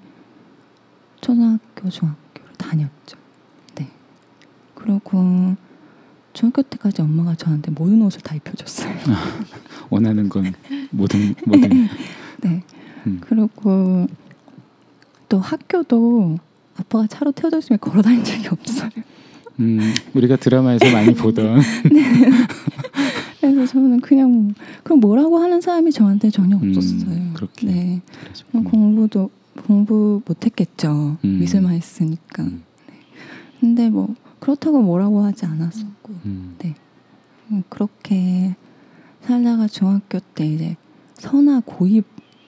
초등학교 중학교를 다녔죠. 네 그리고 중학교 때까지 엄마가 저한테 모든 옷을 다 입혀줬어요. 원하는 건 모든 모든. 네 음, 그리고 또 학교도 아빠가 차로 태워다 주면 걸어 다닌 적이 없어요. 음, 우리가 드라마에서 많이 보던. 그래서 저는 그냥 그럼 뭐라고 하는 사람이 저한테 전혀 음, 없었어요. 그렇게. 네. 공부도 공부 못했겠죠. 음. 미술만 했으니까. 음, 근데 뭐 그렇다고 뭐라고 하지 않았었고 음, 음, 그렇게 살다가 중학교 때 이제 선화 고입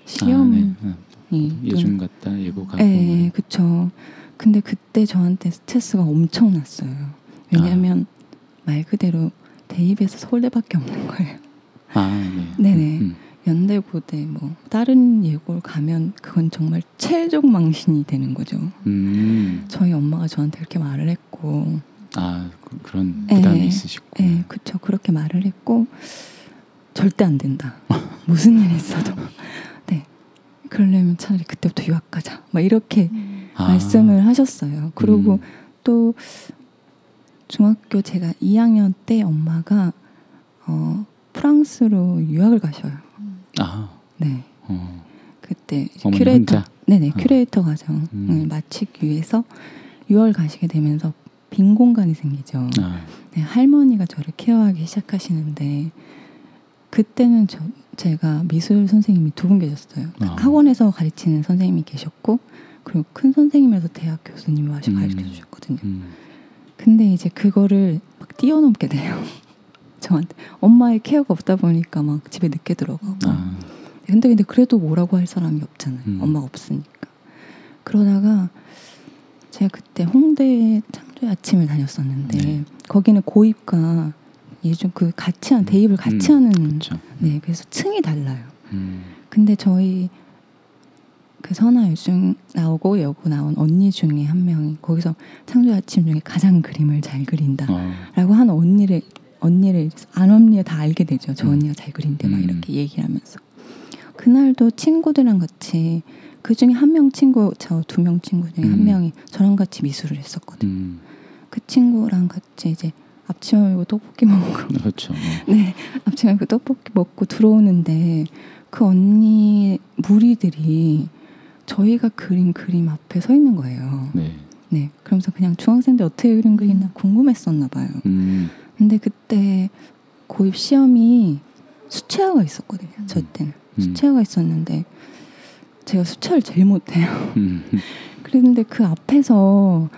시험이 아, 네. 어, 예중 같다 예고가고. 네, 그쵸. 근데 그때 저한테 스트레스가 엄청 났어요. 왜냐하면 말 그대로 대입에서 서울대밖에 없는 거예요. 아, 네. 네네. 음, 연대 고대 뭐 다른 예고를 가면 그건 정말 최종 망신이 되는 거죠. 음, 저희 엄마가 저한테 그렇게 말을 했고, 아 그, 그런 네. 부담이 있으시고. 예, 그쵸 그렇게 말을 했고 절대 안 된다. 무슨 일 있어도, 네, 그러려면 차라리 그때부터 유학 가자. 막 이렇게 아, 말씀을 하셨어요. 그리고 음, 또 중학교 제가 2학년 때 엄마가 어, 프랑스로 유학을 가셔요. 아, 네. 어, 그때 큐레이터 혼자? 네네 어. 큐레이터 과정을 음. 마치기 위해서 6월 가시게 되면서 빈 공간이 생기죠. 아, 네, 할머니가 저를 케어하기 시작하시는데 그때는 저 제가 미술 선생님이 두 분 계셨어요. 아. 학원에서 가르치는 선생님이 계셨고 그리고 큰 선생님에서 대학 교수님이 와서 음. 가르쳐 주셨거든요. 음, 근데 이제 그거를 막 뛰어넘게 돼요. 저한테 엄마의 케어가 없다 보니까 막 집에 늦게 들어가고 아, 근데 근데 그래도 뭐라고 할 사람이 없잖아요. 음. 엄마가 없으니까. 그러다가 제가 그때 홍대 창조의 아침을 다녔었는데 네. 거기는 고입과 예중 그 같이 한 대입을 같이 음, 하는 그렇죠. 네 그래서 층이 달라요. 음, 근데 저희 그 선아 요중 나오고 여고 나온 언니 중에 한 명이 거기서 창조의 아침 중에 가장 그림을 잘 그린다라고 어, 하는 언니를 언니를 안 언니가 다 알게 되죠. 저 음. 언니가 잘 그린대 막 음. 이렇게 얘기를 하면서 그날도 친구들이랑 같이 그 중에 한 명 친구 저 두 명 친구 중에 한 음. 명이 저랑 같이 미술을 했었거든요. 음, 그 친구랑 같이 이제 앞치마 입고 떡볶이 먹고 그렇죠. 네 앞치마 입고 떡볶이 먹고 들어오는데 그 언니 무리들이 저희가 그린 그림 앞에 서 있는 거예요. 네. 네 그러면서 그냥 중학생들 어떻게 그림 그리나 궁금했었나 봐요. 음, 근데 그때 고입 시험이 수채화가 있었거든요. 저 때는 음. 수채화가 있었는데 제가 수채화를 제일 못해요. 음, 그런데 그 앞에서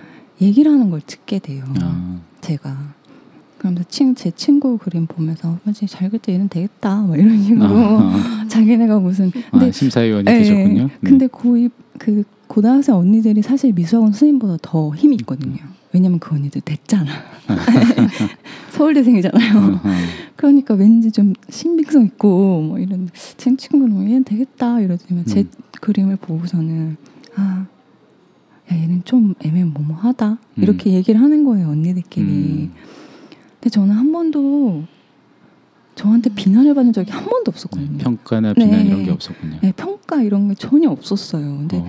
얘기를 하는 걸 듣게 돼요. 아, 제가 그러면서 친, 제 친구 그림 보면서 맞지 잘 그때 얘는 되겠다 뭐 이런 식으로 아, 자기네가 무슨 아, 근데 심사위원이 예, 되셨군요. 네. 근데 고입 그 고등학생 언니들이 사실 미술학원 선생님보다 더 힘이 있거든요. 왜냐면 그 언니들 됐잖아. 서울대생이잖아요. 음, 음, 그러니까 왠지 좀 신빙성 있고 뭐 이런 제 친구는 뭐 얘는 되겠다 이러지만 제 음. 그림을 보고서는 아, 야 얘는 좀 애매모호하다 음. 이렇게 얘기를 하는 거예요 언니들끼리. 음. 근데 저는 한 번도 저한테 비난을 받은 적이 한 번도 없었거든요. 평가나 비난 네. 이런 게 없었군요. 네, 평가 이런 게 전혀 없었어요. 근데 어,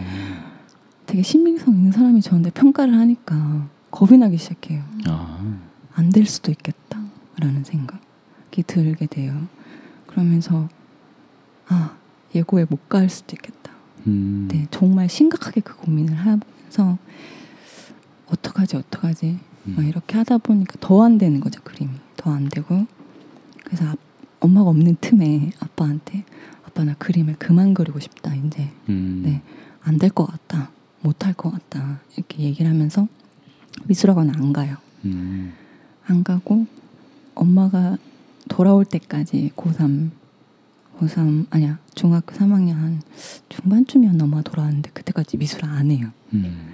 되게 신빙성 있는 사람이 저한테 평가를 하니까 겁이 나기 시작해요. 아, 안될 수도 있겠다라는 생각이 들게 돼요. 그러면서 아 예고에 못 갈 수도 있겠다. 음, 네, 정말 심각하게 그 고민을 하면서 어떡하지 어떡하지 음. 막 이렇게 하다 보니까 더 안 되는 거죠 그림이 더 안 되고 그래서 아, 엄마가 없는 틈에 아빠한테 아빠 나 그림을 그만 그리고 싶다 이제 음, 네. 안 될 것 같다 못할 것 같다. 이렇게 얘기를 하면서 미술학원 안 가요. 음, 안 가고 엄마가 돌아올 때까지 고3 고3 아니야 중학교 3학년 한 중반쯤이었나 엄마 돌아왔는데 그때까지 미술 안 해요. 음,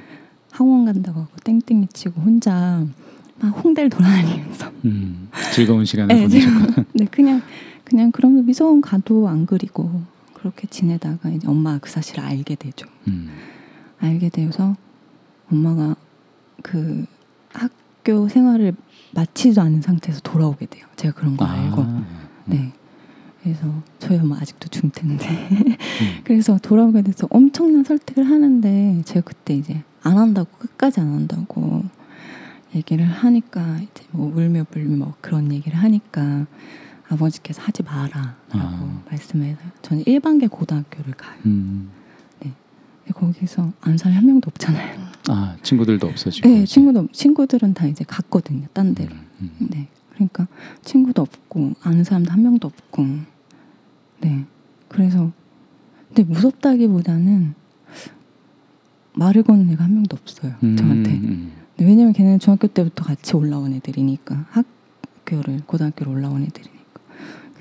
학원 간다고 하고 땡땡이 치고 혼자 막 홍대를 돌아다니면서. 음, 즐거운 시간을 네, 보내셨고, 네 그냥 그냥 그러면서 미술학원 가도 안 그리고 그렇게 지내다가 이제 엄마가 그 사실을 알게 되죠. 음, 알게 되어서 엄마가 그 학교 생활을 마치지도 않은 상태에서 돌아오게 돼요. 제가 그런 거 알고. 아, 네. 그래서 저희 엄마 아직도 중퇴인데. 음, 그래서 돌아오게 돼서 엄청난 설득을 하는데 제가 그때 이제 안 한다고 끝까지 안 한다고 얘기를 하니까 이제 뭐 울며 불며 뭐 그런 얘기를 하니까 아버지께서 하지 마라라고 아. 말씀해서 저는 일반계 고등학교를 가요. 음, 거기서 아는 사람이 한 명도 없잖아요. 아 친구들도 없어지고, 네. 친구도 친구들은 다 이제 갔거든요. 딴 데로. 음, 음, 네. 그러니까 친구도 없고 아는 사람도 한 명도 없고. 네. 그래서 근데 무섭다기보다는 말을 거는 애가 한 명도 없어요. 음, 저한테. 음, 네, 왜냐면 걔는 중학교 때부터 같이 올라온 애들이니까 학교를 고등학교로 올라온 애들이니까.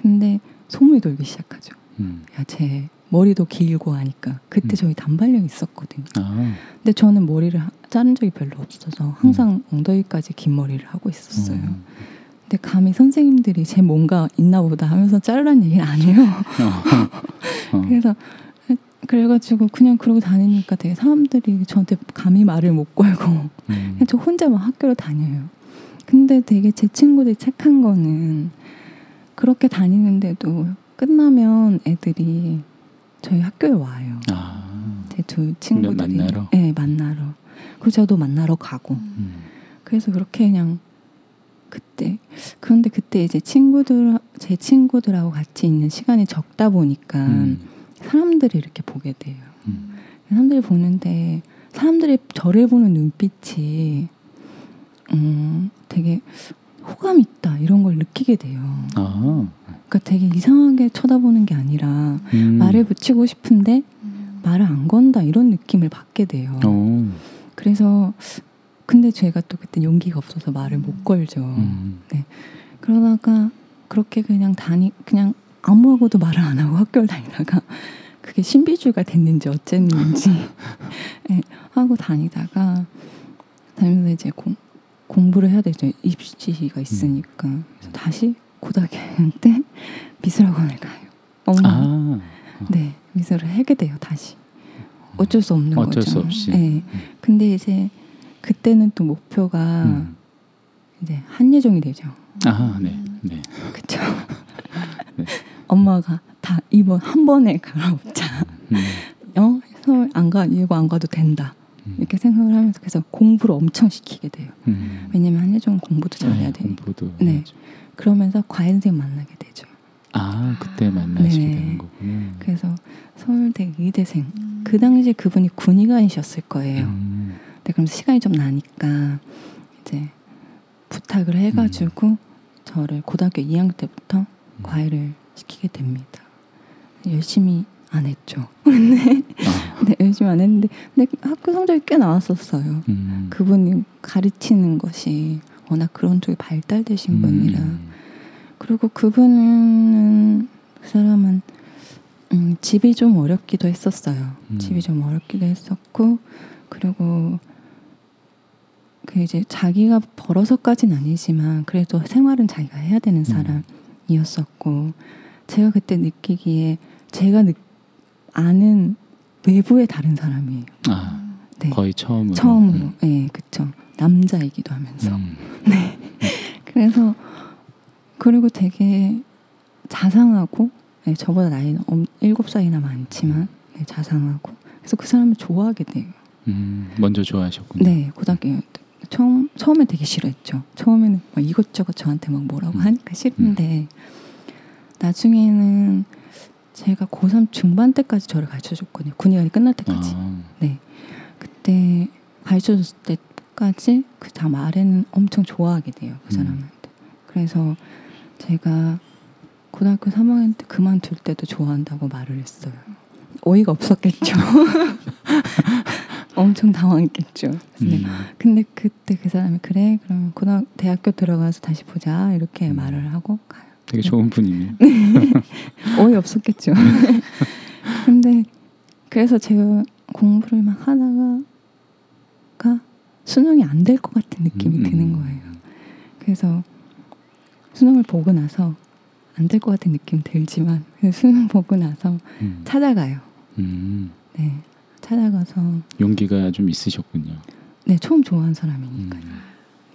근데 소문이 돌기 시작하죠. 음, 야, 쟤 머리도 길고 하니까 그때 음. 저희 단발령 있었거든요. 아, 근데 저는 머리를 하- 자른 적이 별로 없어서 항상 엉덩이까지 긴 머리를 하고 있었어요. 음. 근데 감히 선생님들이 제 뭔가 있나 보다 하면서 자르라는 안 해요. 어, 어, 그래서 그래가지고 그냥 그러고 다니니까 되게 사람들이 저한테 감히 말을 못 걸고 음, 그냥 저 혼자만 학교를 다녀요. 근데 되게 제 친구들이 착한 거는 그렇게 다니는데도 끝나면 애들이 저희 학교에 와요. 아, 제두 친구들이 만나러? 네 만나러. 그리고 저도 만나러 가고. 음, 그래서 그렇게 그냥 그때 그런데 그때 이제 친구들 제 친구들하고 같이 있는 시간이 적다 보니까 음, 사람들이 이렇게 보게 돼요. 음, 사람들이 보는데 사람들이 저를 보는 눈빛이 음 되게 호감 있다 이런 걸 느끼게 돼요. 아, 그러니까 되게 이상하게 쳐다보는 게 아니라 음, 말을 붙이고 싶은데 말을 안 건다 이런 느낌을 받게 돼요. 어, 그래서 근데 제가 또 그때 용기가 없어서 말을 못 걸죠. 음, 그러다가 그렇게 그냥 다니 그냥 아무하고도 말을 안 하고 학교를 다니다가 그게 신비주의가 됐는지 어쨌는지 예, 하고 다니다가 다니면서 이제 공, 공부를 해야 되죠. 입시가 있으니까. 그래서 다시 고등학교 때 미술학원을 가요. 엄마 아, 네 미술을 하게 돼요 다시 어쩔 수 없는 어쩔 거죠. 수 없이. 네. 근데 이제 그때는 또 목표가 음. 이제 한예종이 되죠. 아, 네, 네, 그쵸. 네. 엄마가 다 이번 한 번에 갈아엎자. 음, 어? 서울 안가 예고 안 가도 된다 음. 이렇게 생각을 하면서 그래서 공부를 엄청 시키게 돼요. 음. 왜냐면 한예종 공부도 잘해야 네, 되니까. 공부도 네. 해야죠. 그러면서 과외 선생님 만나게 되죠. 아 그때 만나시게 네. 되는 거군요. 그래서 서울대 의대생 그 당시에 그분이 군의관이셨을 거예요. 음. 네, 그럼 시간이 좀 나니까 이제 부탁을 해가지고 저를 고등학교 2학년 때부터 음. 과외를 시키게 됩니다. 열심히 안 했죠. 근데 아, 네, 열심히 안 했는데 근데 학교 성적이 꽤 나왔었어요. 음. 그분이 가르치는 것이 워낙 그런 쪽이 발달되신 분이라 음. 그리고 그분은 그 사람은 음, 집이 좀 어렵기도 했었어요. 음. 집이 좀 어렵기도 했었고 그리고 그 이제 자기가 벌어서까지는 아니지만 그래도 생활은 자기가 해야 되는 음. 사람이었었고 제가 그때 느끼기에 제가 느, 아는 외부의 다른 사람이에요. 아 네. 거의 처음으로. 처음으로, 음. 예, 그쵸. 남자이기도 하면서. 음. 네. 그래서 그리고 되게 자상하고 네, 저보다 나이는 엄- 일곱 살이나 많지만 네, 자상하고 그래서 그 사람을 좋아하게 돼요. 음. 먼저 좋아하셨군요. 네, 고등학교 때 처음 처음에 되게 싫어했죠. 처음에는 막 이것저것 저한테 막 뭐라고 음. 하니까 싫은데 나중에는 제가 고3 중반 때까지 저를 가르쳐 줬거든요. 군의관이 끝날 때까지. 아, 네. 그때 가르쳐 줬을 때 까지 그 다음 아래는 엄청 좋아하게 돼요. 그 음. 사람한테. 그래서 제가 고등학교 3학년 때 그만둘 때도 좋아한다고 말을 했어요. 어이가 없었겠죠. 엄청 당황했겠죠. 그래서 음. 근데 그때 그 사람이 그래 그러면 고등 대학교 들어가서 다시 보자 이렇게 음. 말을 하고 가요. 되게 좋은 분이네요. 어이 없었겠죠. 근데 그래서 제가 공부를 막 하다가 수능이 안 될 것 같은 느낌이 음, 드는 음. 거예요. 그래서 수능을 보고 나서 안 될 것 같은 느낌 들지만 그 수능 보고 나서 음. 찾아가요. 음. 네, 찾아가서 용기가 좀 있으셨군요. 네 처음 좋아한 사람이니까 음.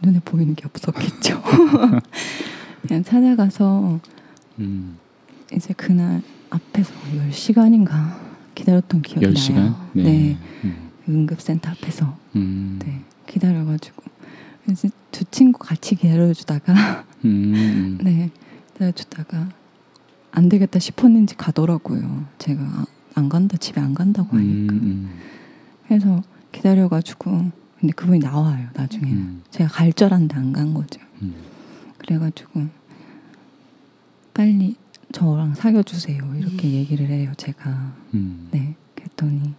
눈에 보이는 게 없었겠죠. 그냥 찾아가서 음. 이제 그날 앞에서 10시간인가 기다렸던 기억이 10시간? 나요. 네. 네. 음. 응급센터 앞에서 음. 네, 기다려가지고 이제 두 친구 같이 기다려주다가 음. 네 기다려주다가 안 되겠다 싶었는지 가더라고요. 제가 아, 안 간다 집에 안 간다고 하니까 음. 그래서 기다려가지고 근데 그분이 나와요 나중에는 음. 제가 갈 줄 알았는데 안 간 거죠. 음. 그래가지고 빨리 저랑 사귀어 주세요 이렇게 음. 얘기를 해요 제가 음. 네 그랬더니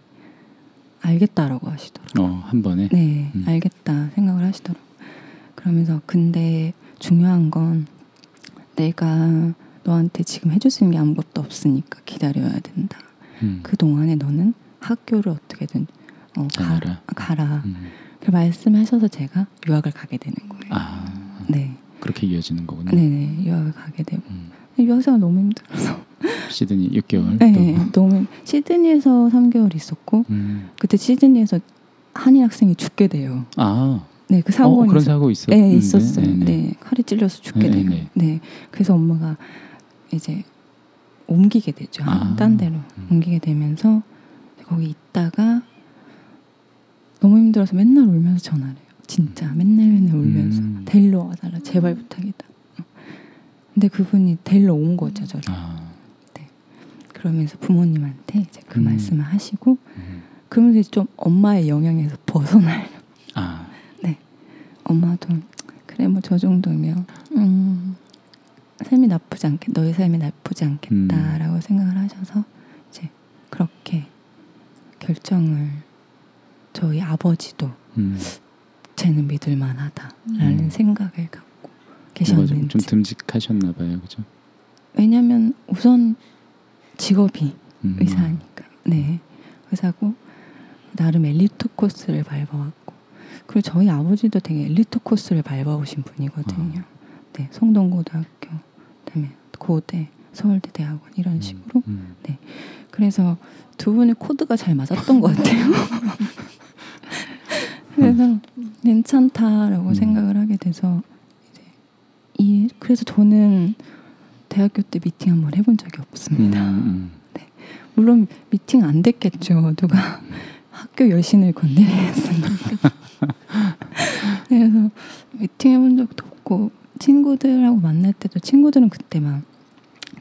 알겠다라고 하시더라고요. 어, 한 번에. 네, 음. 알겠다 생각을 하시더라고. 요 그러면서 근데 중요한 건 내가 너한테 지금 해줄 수 있는 게 아무것도 없으니까 기다려야 된다. 음. 그 동안에 너는 학교를 어떻게든 어, 가, 가라. 가라. 음. 그 말씀하셔서 제가 유학을 가게 되는 거예요. 아, 네, 그렇게 이어지는 거군요. 네네 유학을 가게 되고 음. 유학생활 너무 힘들어서. 시드니 6개월. 네, 또. 너무 시드니에서 3개월 있었고 음. 그때 시드니에서 한인 학생이 죽게 돼요. 아, 네, 그 어, 사고가 그런 사고 있었. 네, 있었어요. 네, 네, 네. 칼이 찔려서 죽게 네, 돼요. 네. 네. 그래서 엄마가 이제 옮기게 되죠. 아. 딴 데로 음. 옮기게 되면서 거기 있다가 너무 힘들어서 맨날 울면서 전화를 해요. 진짜 맨날 맨날 울면서 음. 데리러 와달라 제발 부탁이다. 어. 근데 그분이 데리러 온 거죠, 저를. 아, 그러면서 부모님한테 이제 그 음. 말씀을 하시고 음. 그러면서 이제 좀 엄마의 영향에서 벗어나요. 아, 엄마도 그래 뭐 저 정도면 음, 삶이 나쁘지 않겠 너의 삶이 나쁘지 않겠다라고 음. 생각을 하셔서 이제 그렇게 결정을 저희 아버지도 음. 쟤는 믿을 만하다라는 음. 생각을 갖고 계셨는지 좀, 좀 듬직하셨나 봐요, 그죠? 왜냐하면 우선 직업이 음. 의사니까 네 의사고 나름 엘리트 코스를 밟아왔고 그리고 저희 아버지도 되게 엘리트 코스를 밟아오신 분이거든요. 네 성동고등학교 그다음에 고대 서울대 대학원 이런 음. 식으로 음. 그래서 두 분의 코드가 잘 맞았던 것 같아요. 그래서 괜찮다라고 음. 생각을 하게 돼서 이제 이 그래서 저는 대학교 때 미팅 한번 해본 적이 없습니다. 음, 음. 물론 미팅 안 됐겠죠. 누가 학교 여신을 건드리겠습니까? 그래서 미팅 해본 적도 없고 친구들하고 만날 때도 친구들은 그때 막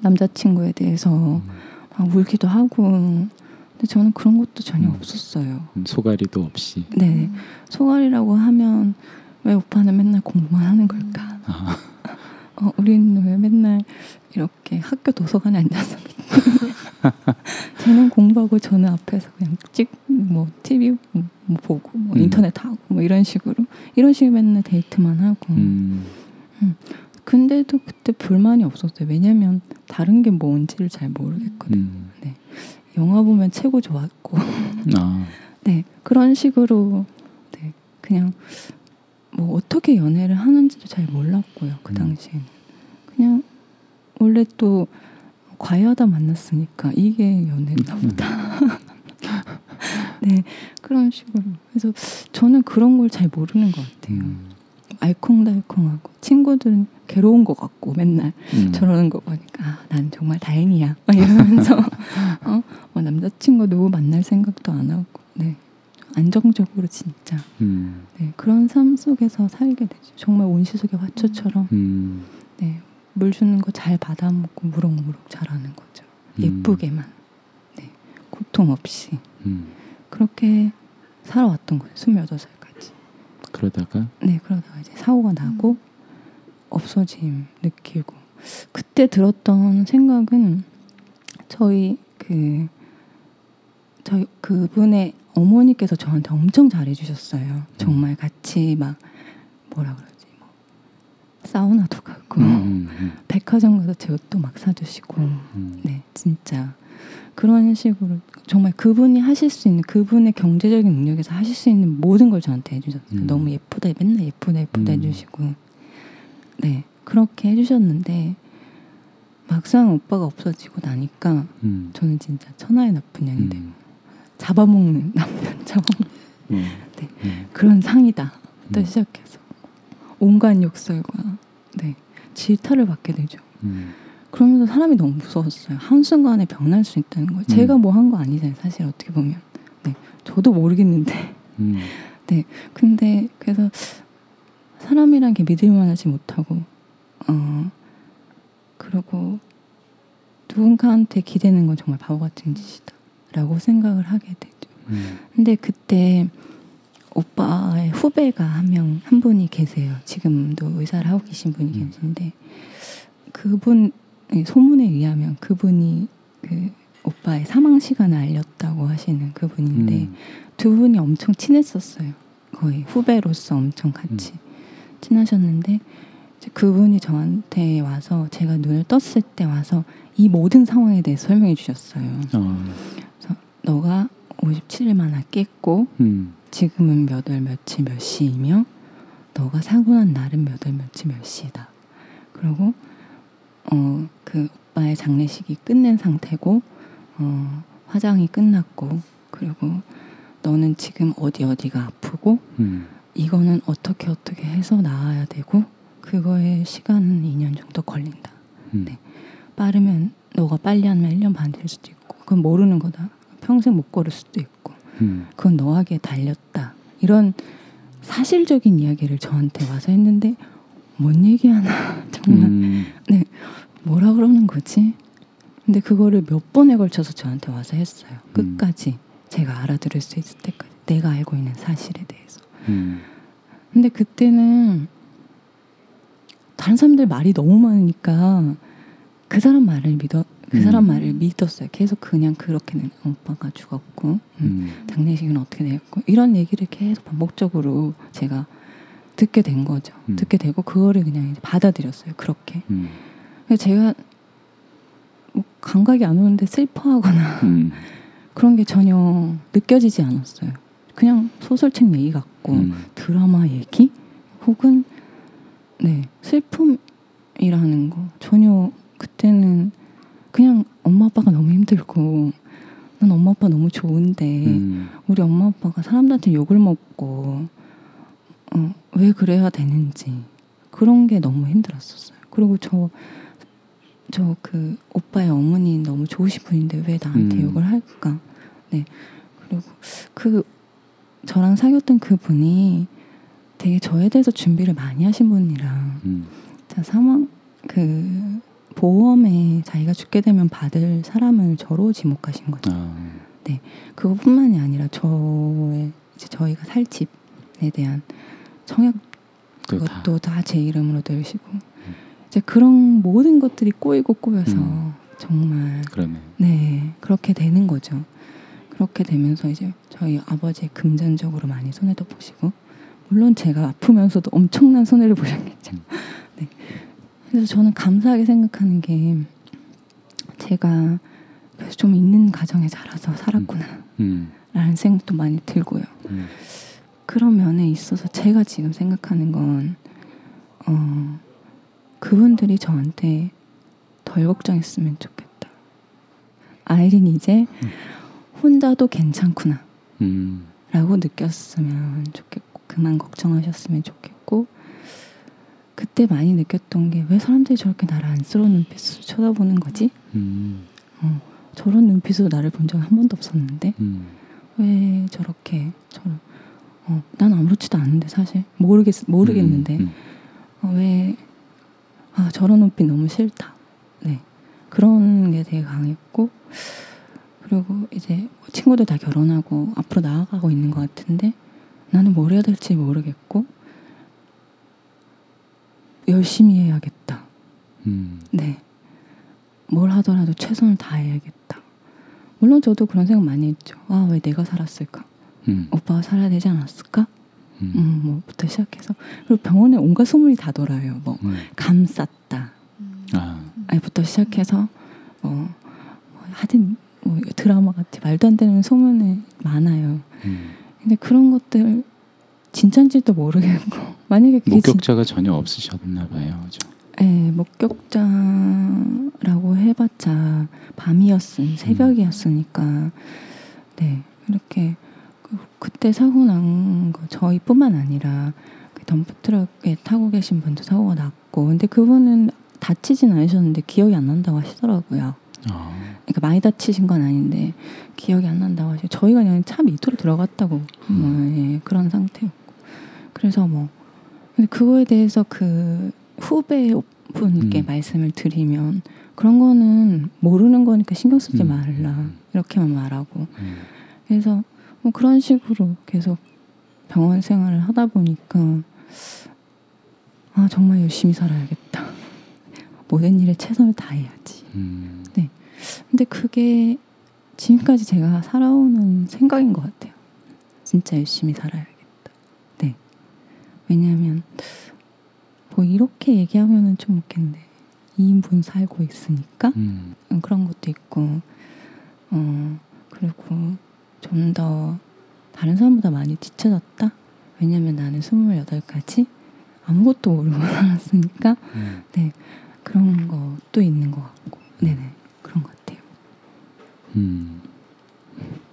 남자친구에 대해서 막 울기도 하고 근데 저는 그런 것도 전혀 음. 없었어요. 음, 소가리도 없이. 네. 소갈이라고 하면 왜 오빠는 맨날 공부만 하는 걸까? 아, 어, 우리는 왜 맨날 이렇게 학교 도서관에 앉아서 쟤는 공부하고 저는 앞에서 그냥 찍뭐 TV 뭐, 뭐 보고 뭐 음. 인터넷 하고 뭐 이런 식으로. 이런 식으로 맨날 데이트만 하고. 음, 근데도 그때 불만이 없었어요. 왜냐면 다른 게 뭔지를 잘 모르겠거든요. 음, 영화 보면 최고 좋았고. 아, 네. 그런 식으로 네. 그냥 뭐 어떻게 연애를 하는지도 잘 몰랐고요 그 음. 당시에는. 그냥 원래 또 과외하다 만났으니까 이게 연애인가 음. 보다. 네 그런 식으로. 그래서 저는 그런 걸 잘 모르는 것 같아요. 음, 알콩달콩하고. 친구들은 괴로운 것 같고 맨날 음, 저러는 거 보니까 아, 난 정말 다행이야. 막 이러면서. 어, 뭐 남자친구 누구 만날 생각도 안 하고. 네. 안정적으로 진짜. 음, 네 그런 삶 속에서 살게 되죠. 정말 온시속의 화초처럼. 음, 네 물 주는 거 잘 받아먹고 무럭무럭 자라는 거죠. 음, 예쁘게만. 네. 고통 없이. 음. 그렇게 살아왔던 거예요 스물여덟 살까지. 그러다가? 네 그러다가 이제 사고가 나고 없어짐 느끼고. 그때 들었던 생각은 저희 그 저희 그분의 어머니께서 저한테 엄청 잘해 주셨어요. 정말 같이 막 뭐라 뭐 사우나도 가고 음, 음, 백화점 가서 제 옷도 막 사주시고 음, 네 진짜 그런 식으로 정말 그분이 하실 수 있는 그분의 경제적인 능력에서 하실 수 있는 모든 걸 저한테 해주셨어요. 음. 너무 예쁘다 맨날 예쁘다 예쁘다 음. 해주시고 네 그렇게 해주셨는데 막상 오빠가 없어지고 나니까 음, 저는 진짜 천하의 나쁜 년이 되고 음, 잡아먹는 남편 잡아먹는 음, 네. 음, 그런 상이다 또 음. 시작해서 온갖 욕설과 네 질타를 받게 되죠. 음, 그러면서 사람이 너무 무서웠어요. 한순간에 변할 수 있다는 거예요. 제가 뭐 한 거 아니잖아요. 사실 어떻게 보면. 네. 저도 모르겠는데. 음, 근데 그래서 사람이란 게 믿을만 하지 못하고 어 그리고 누군가한테 기대는 건 정말 바보 같은 짓이다라고 생각을 하게 되죠. 음, 근데 그때 오빠의 후배가 한 명 한 분이 계세요. 지금도 의사를 하고 계신 분이 음. 계신데 그분 예, 소문에 의하면 그분이 그 오빠의 사망 시간을 알렸다고 하시는 그분인데 음, 두 분이 엄청 친했었어요. 거의 후배로서 엄청 같이 친하셨는데 이제 그분이 저한테 와서 제가 눈을 떴을 때 와서 이 모든 상황에 대해서 설명해 주셨어요. 어, 너가 57일 만에 깼고 음, 지금은 몇 월 며칠 몇 시이며 너가 사고 난 날은 몇 월 며칠 몇 시다. 그리고 어 그 오빠의 장례식이 끝낸 상태고 어 화장이 끝났고 그리고 너는 지금 어디 어디가 아프고 음, 이거는 어떻게 어떻게 해서 나아야 되고 그거에 시간은 2년 정도 걸린다. 음, 네. 빠르면 너가 빨리 하면 1년 반 될 수도 있고 그건 모르는 거다. 평생 못 걸을 수도 있고 음, 그건 너에게 달렸다. 이런 사실적인 이야기를 저한테 와서 했는데 뭔 얘기하나 정말 음, 뭐라 그러는 거지? 근데 그거를 몇 번에 걸쳐서 저한테 와서 했어요. 끝까지 제가 알아들을 수 있을 때까지 내가 알고 있는 사실에 대해서. 음, 근데 그때는 다른 사람들 말이 너무 많으니까 그 사람 말을 믿어 그 사람 음. 말을 믿었어요. 계속 그냥 그렇게는 오빠가 죽었고 음, 음, 장례식은 어떻게 됐고 이런 얘기를 계속 반복적으로 제가 듣게 된 거죠. 음. 듣게 되고 그거를 그냥 받아들였어요. 그렇게. 음, 그래서 제가 뭐 감각이 안 오는데 슬퍼하거나 음, 그런 게 전혀 느껴지지 않았어요. 그냥 소설책 얘기 같고 음, 드라마 얘기 혹은 네 슬픔이라는 거 전혀 그때는 그냥 엄마 아빠가 너무 힘들고 난 엄마 아빠 너무 좋은데 음, 우리 엄마 아빠가 사람들한테 욕을 먹고 어, 왜 그래야 되는지 그런 게 너무 힘들었었어요. 그리고 저 저 그 오빠의 어머니 너무 좋으신 분인데 왜 나한테 음. 욕을 할까? 네. 그리고 그 저랑 사귀었던 그 분이 되게 저에 대해서 준비를 많이 하신 분이라 음. 자 사망 그 보험에 자기가 죽게 되면 받을 사람을 저로 지목하신 거죠. 아. 그것뿐만이 아니라 저의 이제 저희가 살 집에 대한 청약. 그것도 다 제 이름으로 넣으시고 이제 그런 모든 것들이 꼬이고 꼬여서 음. 정말 그러네. 네 그렇게 되는 거죠. 그렇게 되면서 이제 저희 아버지 금전적으로 많이 손해도 보시고 물론 제가 아프면서도 엄청난 손해를 보셨겠죠. 음. 네. 그래서 저는 감사하게 생각하는 게 제가 그래서 좀 있는 가정에 자라서 살았구나 음. 라는 생각도 많이 들고요. 음. 그런 면에 있어서 제가 지금 생각하는 건 어, 그분들이 저한테 덜 걱정했으면 좋겠다. 아이린이 이제 혼자도 괜찮구나 음. 라고 느꼈으면 좋겠고 그만 걱정하셨으면 좋겠고 그때 많이 느꼈던 게 왜 사람들이 저렇게 나를 안쓰러운 눈빛으로 쳐다보는 거지? 음. 어, 저런 눈빛으로 나를 본 적이 한 번도 없었는데 음. 왜 저렇게 저런 어, 난 아무렇지도 않은데 사실 모르겠 모르겠는데 음. 어, 왜 아, 저런 눈빛 너무 싫다. 네 그런 게 되게 강했고 그리고 이제 친구들 다 결혼하고 앞으로 나아가고 있는 것 같은데 나는 뭘 해야 될지 모르겠고 열심히 해야겠다. 음. 네. 뭘 하더라도 최선을 다해야겠다. 물론 저도 그런 생각 많이 했죠. 아, 왜 내가 살았을까? 음. 오빠가 살아야 되지 않았을까? 음. 음, 뭐부터 시작해서 그리고 병원에 온갖 소문이 다 돌아요. 뭐 음. 감쌌다. 아. 아니부터 시작해서 뭐, 뭐 하여튼 뭐 드라마 같이 말도 안 되는 소문이 많아요. 음. 근데 그런 것들 진짜인지도 모르겠고 만약에 그게 진- 목격자가 전혀 없으셨나 봐요. 그죠? 네, 목격자라고 해봤자 밤이었으니 새벽이었으니까 네 이렇게 그, 그때 사고 난 거 저희뿐만 아니라 그 덤프트럭에 타고 계신 분도 사고가 났고 근데 그분은 다치진 않으셨는데 기억이 안 난다고 하시더라고요. 아. 그러니까 많이 다치신 건 아닌데 기억이 안 난다고 하시고 저희가 그냥 차 밑으로 들어갔다고 뭐 예, 그런 상태였고 그래서 뭐 근데 그거에 대해서 그 후배 분께 음. 말씀을 드리면 그런 거는 모르는 거니까 신경 쓰지 음. 말라 이렇게만 말하고 음. 그래서 뭐 그런 식으로 계속 병원 생활을 하다 보니까 아 정말 열심히 살아야겠다 모든 일에 최선을 다해야지 음. 근데 그게 지금까지 제가 살아오는 생각인 것 같아요. 진짜 열심히. 네. 왜냐하면 뭐 이렇게 얘기하면은 좀 웃긴데 2인분 살고 있으니까 음. 음, 그런 것도 있고 어 그리고 좀 더 다른 사람보다 많이 지쳐졌다. 왜냐면 나는 28까지 아무것도 모르고 살았으니까 음. 그런 것도 있는 것 같고 네네 그런 것 같아요. 음.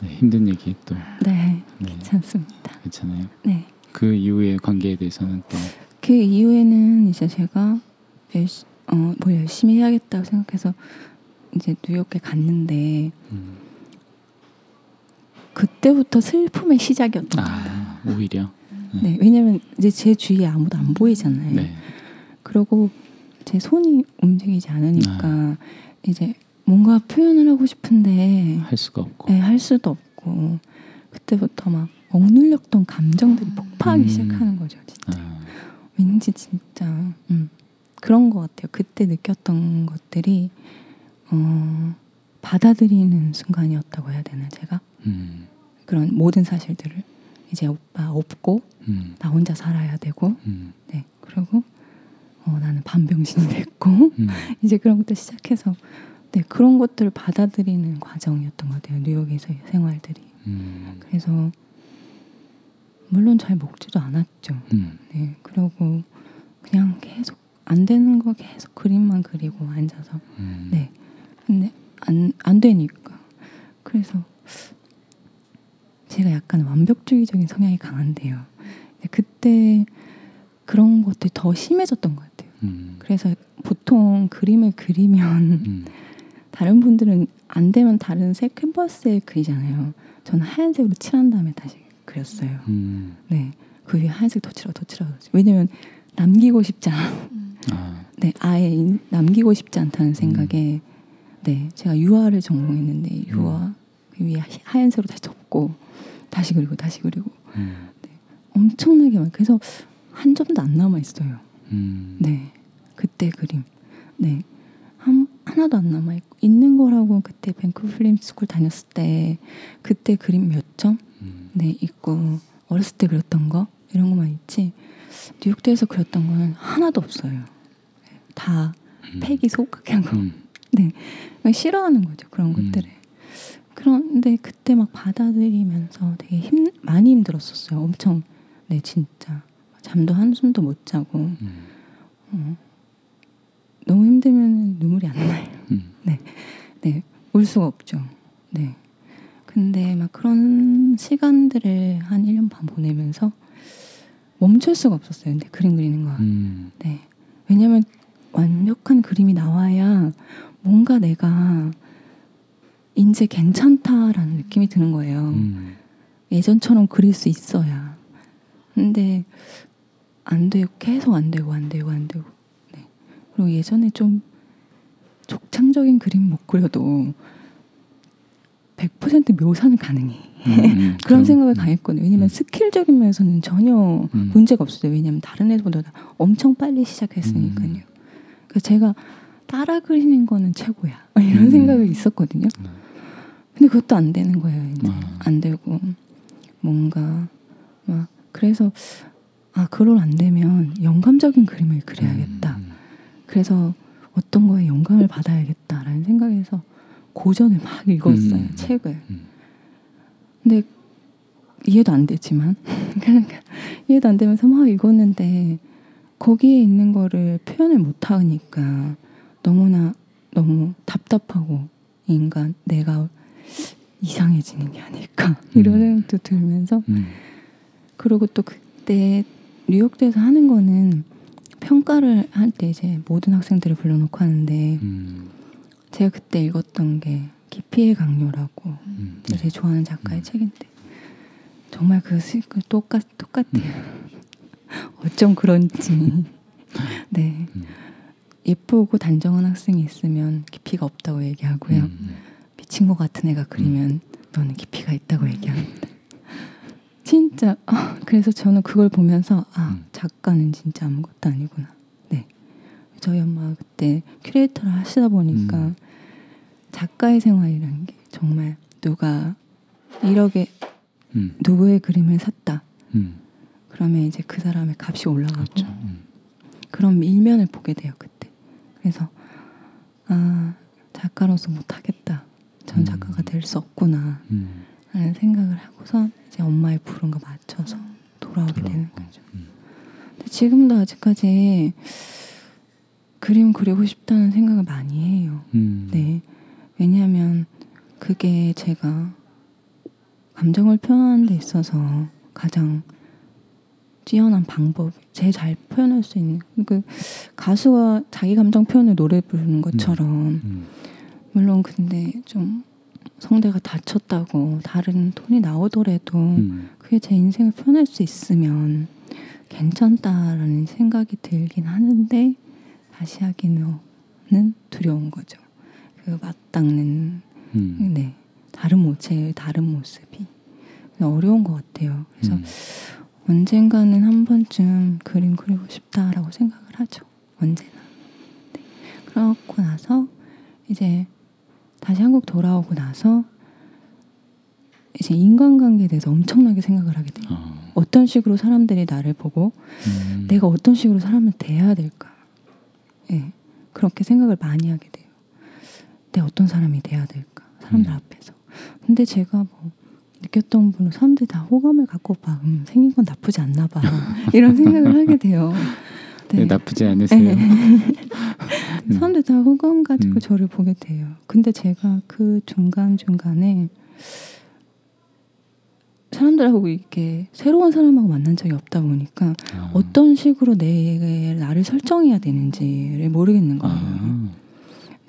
네, 힘든 얘기 또 네 네, 괜찮습니다. 괜찮아요. 네. 그 이후의 관계에 대해서는 또 그 이후에는 이제 제가 열시, 어, 뭐 열심히 해야겠다고 생각해서 이제 뉴욕에 갔는데 음. 그때부터 슬픔의 시작이었던. 아 오히려 네, 왜냐면 이제 제 주위에 아무도 안 보이잖아요. 네. 그리고 제 손이 움직이지 않으니까 이제 뭔가 표현을 하고 싶은데 할 수가 없고 네, 할 수도 없고 그때부터 막 억눌렸던 감정들이 폭파하기 음. 시작하는 거죠. 진짜. 아, 왠지 진짜 음, 그런 것 같아요. 그때 느꼈던 것들이 어, 받아들이는 순간이었다고 해야 되나 제가 음, 그런 모든 사실들을 이제 오빠 없고 음, 나 혼자 살아야 되고 음, 네 그리고 어, 나는 반병신이 됐고 음, 이제 그런 것들 시작해서 네 그런 것들을 받아들이는 과정이었던 것 같아요. 뉴욕에서의 생활들이 음, 그래서 물론 잘 먹지도 않았죠. 음, 네, 그러고 그냥 계속 안 되는 거 계속 그림만 그리고 앉아서 음, 네, 근데 안 안 되니까 그래서 제가 약간 완벽주의적인 성향이 강한데요. 그때 그런 것들이 더 심해졌던 것 같아요. 음. 그래서 보통 그림을 그리면 음. 다른 분들은 안 되면 다른 색 캔버스에 그리잖아요. 저는 하얀색으로 칠한 다음에 다시 그렸어요. 음. 네. 그 위에 하얀색 더 칠하고. 왜냐면 남기고 싶지 않아. 아. 네. 아예 인- 남기고 싶지 않다는 생각에 네. 제가 유화를 전공했는데 유화 그 위에 하- 하얀색으로 다시 덮고 다시 그리고 다시 그리고 음. 엄청나게 많. 그래서 한 점도 안 남아 있어요. 음. 네. 그때 그림. 네. 한, 하나도 안 남아 있고 있는 거라고 그때 밴쿠버 필름 스쿨 다녔을 때 그때 그림 몇 점? 음. 네, 있고 어렸을 때 그렸던 거 이런 것만 있지. 뉴욕대에서 그렸던 거는 하나도 없어요. 다 음. 폐기 소각한 거. 음. 그러니까 싫어하는 거죠 그런 음. 것들을. 그런데 그때 막 받아들이면서 되게 힘 많이 힘들었었어요. 엄청 네 진짜 잠도 한숨도 못 자고 음. 어, 너무 힘들면 눈물이 안 나요. 음. 네, 울 수가 없죠. 네. 근데 막 그런 시간들을 한 1년 반 보내면서 멈출 수가 없었어요. 근데 그림 그리는 거. 음. 네. 왜냐면 완벽한 그림이 나와야 뭔가 내가 이제 괜찮다라는 느낌이 드는 거예요. 음. 예전처럼 그릴 수 있어야. 근데 안 되고 계속 안 되고 안 되고 안 되고. 네. 그리고 예전에 좀 족창적인 그림 못 그려도 100% 묘사는 가능해. 음. 음. 그런 생각을 음. 강했거든요. 왜냐면 음. 스킬적인 면에서는 전혀 음. 문제가 없어요. 왜냐면 다른 애들보다 엄청 빨리 시작했으니까요. 음. 그래서 제가 따라 그리는 거는 최고야. 이런 음. 생각이 있었거든요. 음. 근데 그것도 안 되는 거예요. 이제 아. 안 되고 뭔가 막 그래서 아 그걸 안 되면 영감적인 그림을 그려야겠다. 음. 그래서 어떤 거에 영감을 받아야겠다라는 생각에서 고전을 막 읽었어요. 음. 책을. 음. 근데 이해도 안 되지만 그러니까 이해도 안 되면서 막 읽었는데 거기에 있는 거를 표현을 못 하니까 너무나 너무 답답하고 인간 내가 이상해지는 게 아닐까 이런 음. 생각도 들면서 음. 그리고 또 그때 뉴욕대에서 하는 거는 평가를 할 때 이제 모든 학생들을 불러놓고 하는데 음. 제가 그때 읽었던 게 깊이의 강요라고 음. 되게 좋아하는 작가의 음. 책인데 정말 그 스킬 똑같 똑같아요. 어쩜 그런지 네 음. 예쁘고 단정한 학생이 있으면 깊이가 없다고 얘기하고요. 음. 미친 것 같은 애가 그리면 너는 깊이가 있다고 얘기합니다. 진짜 아, 그래서 저는 그걸 보면서 아 음. 작가는 진짜 아무것도 아니구나. 네 저희 엄마가 그때 큐레이터를 하시다 보니까 음. 작가의 생활이라는 게 정말 누가 1억에 음. 누구의 그림을 샀다. 음. 그러면 이제 그 사람의 값이 올라가고 그렇죠. 음. 그런 일면을 보게 돼요 그때. 그래서 아 작가로서 못하겠다. 전 음. 작가가 될 수 없구나. 음. 라는 생각을 하고서 이제 엄마의 부름과 맞춰서 돌아오게 되는 돌아오고. 거죠. 음. 근데 지금도 아직까지 그림 그리고 싶다는 생각을 많이 해요. 음. 네. 왜냐하면 그게 제가 감정을 표현하는 데 있어서 가장 뛰어난 방법, 제일 잘 표현할 수 있는 그 가수가 자기 감정 표현을 노래 부르는 것처럼 음. 물론 근데 좀 성대가 다쳤다고 다른 톤이 나오더라도 음. 그게 제 인생을 표현할 수 있으면 괜찮다라는 생각이 들긴 하는데 다시 하기는 두려운 거죠. 그 맞닿는 음. 네 다른 모체의 다른 모습이 어려운 것 같아요. 그래서 음. 언젠가는 한 번쯤 그림 그리고 싶다라고 생각을 하죠. 언제나. 네. 그렇고 나서 이제 다시 한국 돌아오고 나서 이제 인간관계에 대해서 엄청나게 생각을 하게 돼요. 어. 어떤 식으로 사람들이 나를 보고 음. 내가 어떤 식으로 사람을 대해야 될까? 예. 그렇게 생각을 많이 하게 돼요. 내가 어떤 사람이 돼야 될까? 사람들 음. 앞에서. 근데 제가 뭐 느꼈던 분은 사람들이 다 호감을 갖고 봐. 음, 생긴 건 나쁘지 않나 봐. 이런 생각을 하게 돼요. 네, 나쁘지 않으세요. 음. 사람들 다 호감 가지고 음. 저를 보게 돼요. 근데 제가 그 중간 중간에 사람들하고 이렇게 새로운 사람하고 만난 적이 없다 보니까 아. 어떤 식으로 내 나를 설정해야 되는지를 모르겠는 거예요. 아.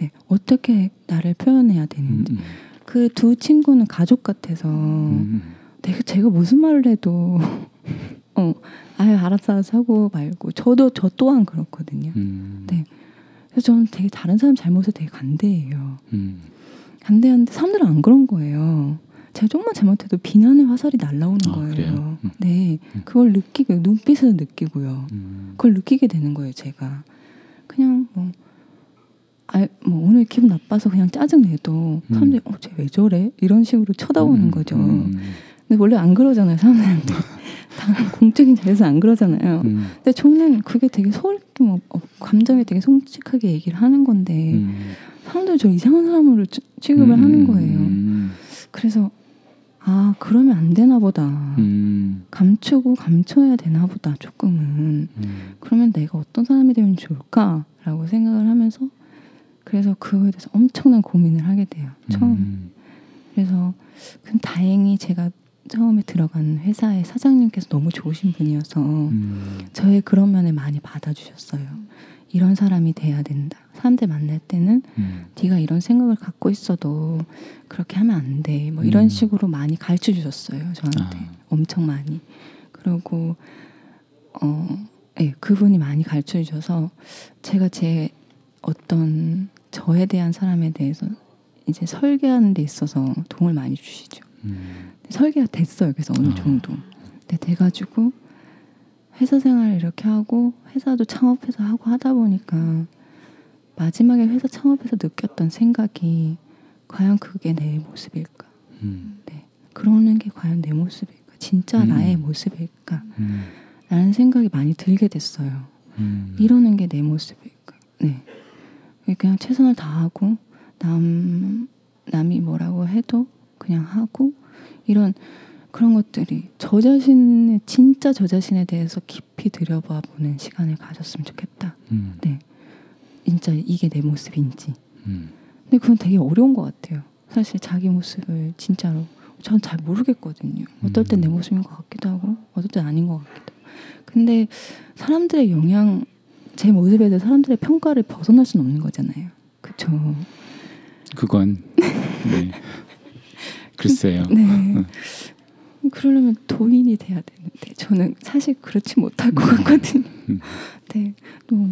네, 어떻게 나를 표현해야 음, 되는지. 음. 그두 친구는 가족 같아서 음. 내가 제가 무슨 말을 해도 어, 아유 알았어 알았어 하고 말고 저도 저 또한 그렇거든요. 음. 네. 그래서 저는 되게 다른 사람 잘못에 되게 간대해요. 음. 간대하는데 사람들은 안 그런 거예요. 제가 조금만 잘못해도 비난의 화살이 날라오는 아, 거예요. 음. 네, 음. 그걸 느끼고 눈빛에서 느끼고요. 음. 그걸 느끼게 되는 거예요. 제가 그냥 뭐. 아, 뭐 오늘 기분 나빠서 그냥 짜증 내도 음. 사람들이 어, 쟤 왜 저래? 이런 식으로 쳐다보는 음. 거죠. 음. 근데 원래 안 그러잖아요, 사람들한테. 다 공적인 자리에서 안 그러잖아요. 음. 근데 저는 그게 되게 서울 뭐 어, 감정에 되게 솔직하게 얘기를 하는 건데 음. 사람들이 저 이상한 사람으로 취- 취급을 음. 하는 거예요. 음. 그래서 아 그러면 안 되나 보다. 음. 감추고 감춰야 되나 보다 조금은. 음. 그러면 내가 어떤 사람이 되면 좋을까라고 생각을 하면서 그래서 그거에 대해서 엄청난 고민을 하게 돼요. 처음. 음. 그래서 그럼 다행히 제가 처음에 들어간 회사의 사장님께서 너무 좋으신 분이어서 음. 저의 그런 면을 많이 받아주셨어요. 이런 사람이 돼야 된다. 사람들 만날 때는 음. 네가 이런 생각을 갖고 있어도 그렇게 하면 안 돼. 뭐 이런 음. 식으로 많이 가르쳐 주셨어요. 저한테 아. 엄청 많이. 그리고 어, 예, 그분이 많이 가르쳐 주셔서 제가 제 어떤 저에 대한 사람에 대해서 이제 설계하는 데 있어서 도움을 많이 주시죠. 음. 설계가 됐어요. 그래서 어느 아. 정도. 근데 돼가지고 회사 생활을 이렇게 하고 회사도 창업해서 하고 하다 보니까 마지막에 회사 창업해서 느꼈던 생각이 과연 그게 내 모습일까? 음. 네. 그러는 게 과연 내 모습일까? 진짜 음. 나의 모습일까? 음. 라는 생각이 많이 들게 됐어요. 음. 이러는 게 내 모습일까? 네. 그냥 최선을 다하고 남 남이 뭐라고 해도 그냥 하고 이런 그런 것들이 저 자신의 진짜 저 자신에 대해서 깊이 들여봐 보는 시간을 가졌으면 좋겠다. 음. 네. 진짜 이게 내 모습인지. 음. 근데 그건 되게 어려운 것 같아요. 사실 자기 모습을 진짜로 전 잘 모르겠거든요. 어떨 땐내 음. 모습인 것 같기도 하고 어떨 땐 아닌 것 같기도 하고. 근데 사람들의 영향 제 모습에 대해 사람들의 평가를 벗어날 수는 없는 거잖아요. 그렇죠. 그건 네. 글쎄요. 네. 그러려면 도인이 돼야 되는데 저는 사실 그렇지 못할 것 같거든요. 음. 네, 또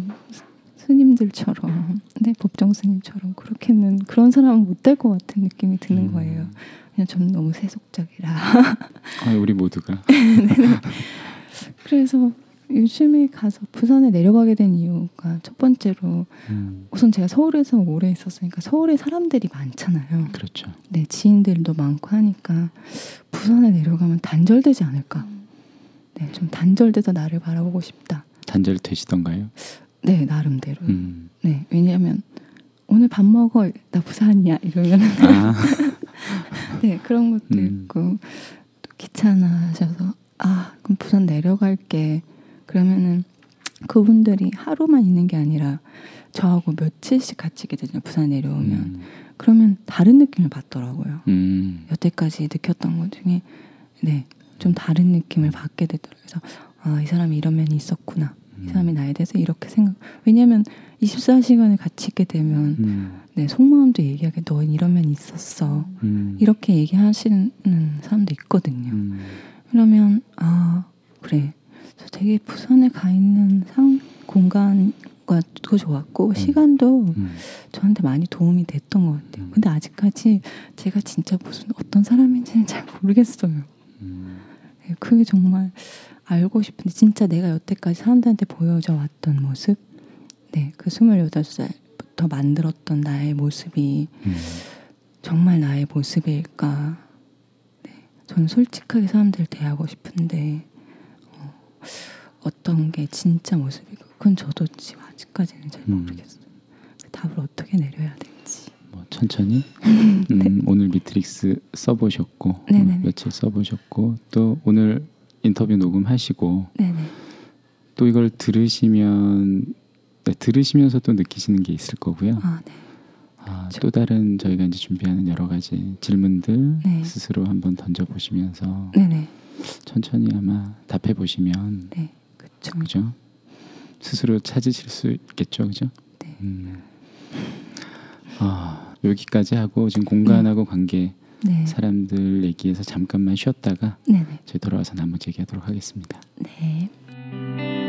스님들처럼, 네 법정 스님처럼 그렇게는 그런 사람은 못 될 것 같은 느낌이 드는 음. 거예요. 그냥 저는 너무 세속적이라. 아, 우리 모두가 그래서 요즘에 가서 부산에 내려가게 된 이유가 첫 번째로 음. 우선 제가 서울에서 오래 있었으니까 서울에 사람들이 많잖아요. 그렇죠. 네, 지인들도 많고 하니까 부산에 내려가면 단절되지 않을까. 네, 좀 단절돼서 나를 바라보고 싶다. 단절 되시던가요? 네, 나름대로. 음. 네, 왜냐하면 오늘 밥 먹어 나 부산이야 이러면 아, 네 그런 것도 음. 있고 또 귀찮아하셔서 아 그럼 부산 내려갈게 그러면은 그분들이 하루만 있는 게 아니라 저하고 며칠씩 같이 있게 되잖아요 부산 내려오면 음. 그러면 다른 느낌을 받더라고요 음. 여태까지 느꼈던 것 중에 네 좀 다른 느낌을 받게 되더라고요 그래서 아 이 사람이 이런 면이 있었구나 이 사람이 나에 대해서 이렇게 생각 왜냐하면 24시간을 같이 있게 되면 음. 네 속마음도 얘기하게 너 이런 면이 있었어 음. 이렇게 얘기하시는 사람도 있거든요 음. 그러면 아 그래 저 되게 부산에 가 있는 상 공간과 도 좋았고 시간도 음. 저한테 많이 도움이 됐던 것 같아요 음. 근데 아직까지 제가 진짜 무슨 어떤 사람인지는 잘 모르겠어요 음. 네, 그게 정말 알고 싶은데 진짜 내가 여태까지 사람들한테 보여줘 왔던 모습 네, 그 28살부터 만들었던 나의 모습이 음. 정말 나의 모습일까? 네, 저는 솔직하게 사람들 대하고 싶은데 어, 어떤 게 진짜 모습이고 그건 저도 지금 아직까지는 잘 음. 모르겠어요. 그 답을 어떻게 내려야 될지. 뭐 천천히 음, 오늘 미트릭스 써보셨고 네. 네네네. 어, 며칠 써보셨고 또 오늘 인터뷰 녹음하시고 네네. 또 이걸 들으시면 네, 들으시면서 또 느끼시는 게 있을 거고요. 아 네. 아, 그쵸. 또 다른 저희가 이제 준비하는 여러 가지 질문들 네. 스스로 한번 던져 보시면서 네네. 천천히 아마 답해 보시면 네. 그쵸. 그죠? 스스로 찾으실 수 있겠죠, 그죠? 네. 음. 아 여기까지 하고 지금 공간하고 관계 네. 사람들 얘기해서 잠깐만 쉬었다가 네네. 저희 돌아와서 나머지 얘기하도록 하겠습니다. 네.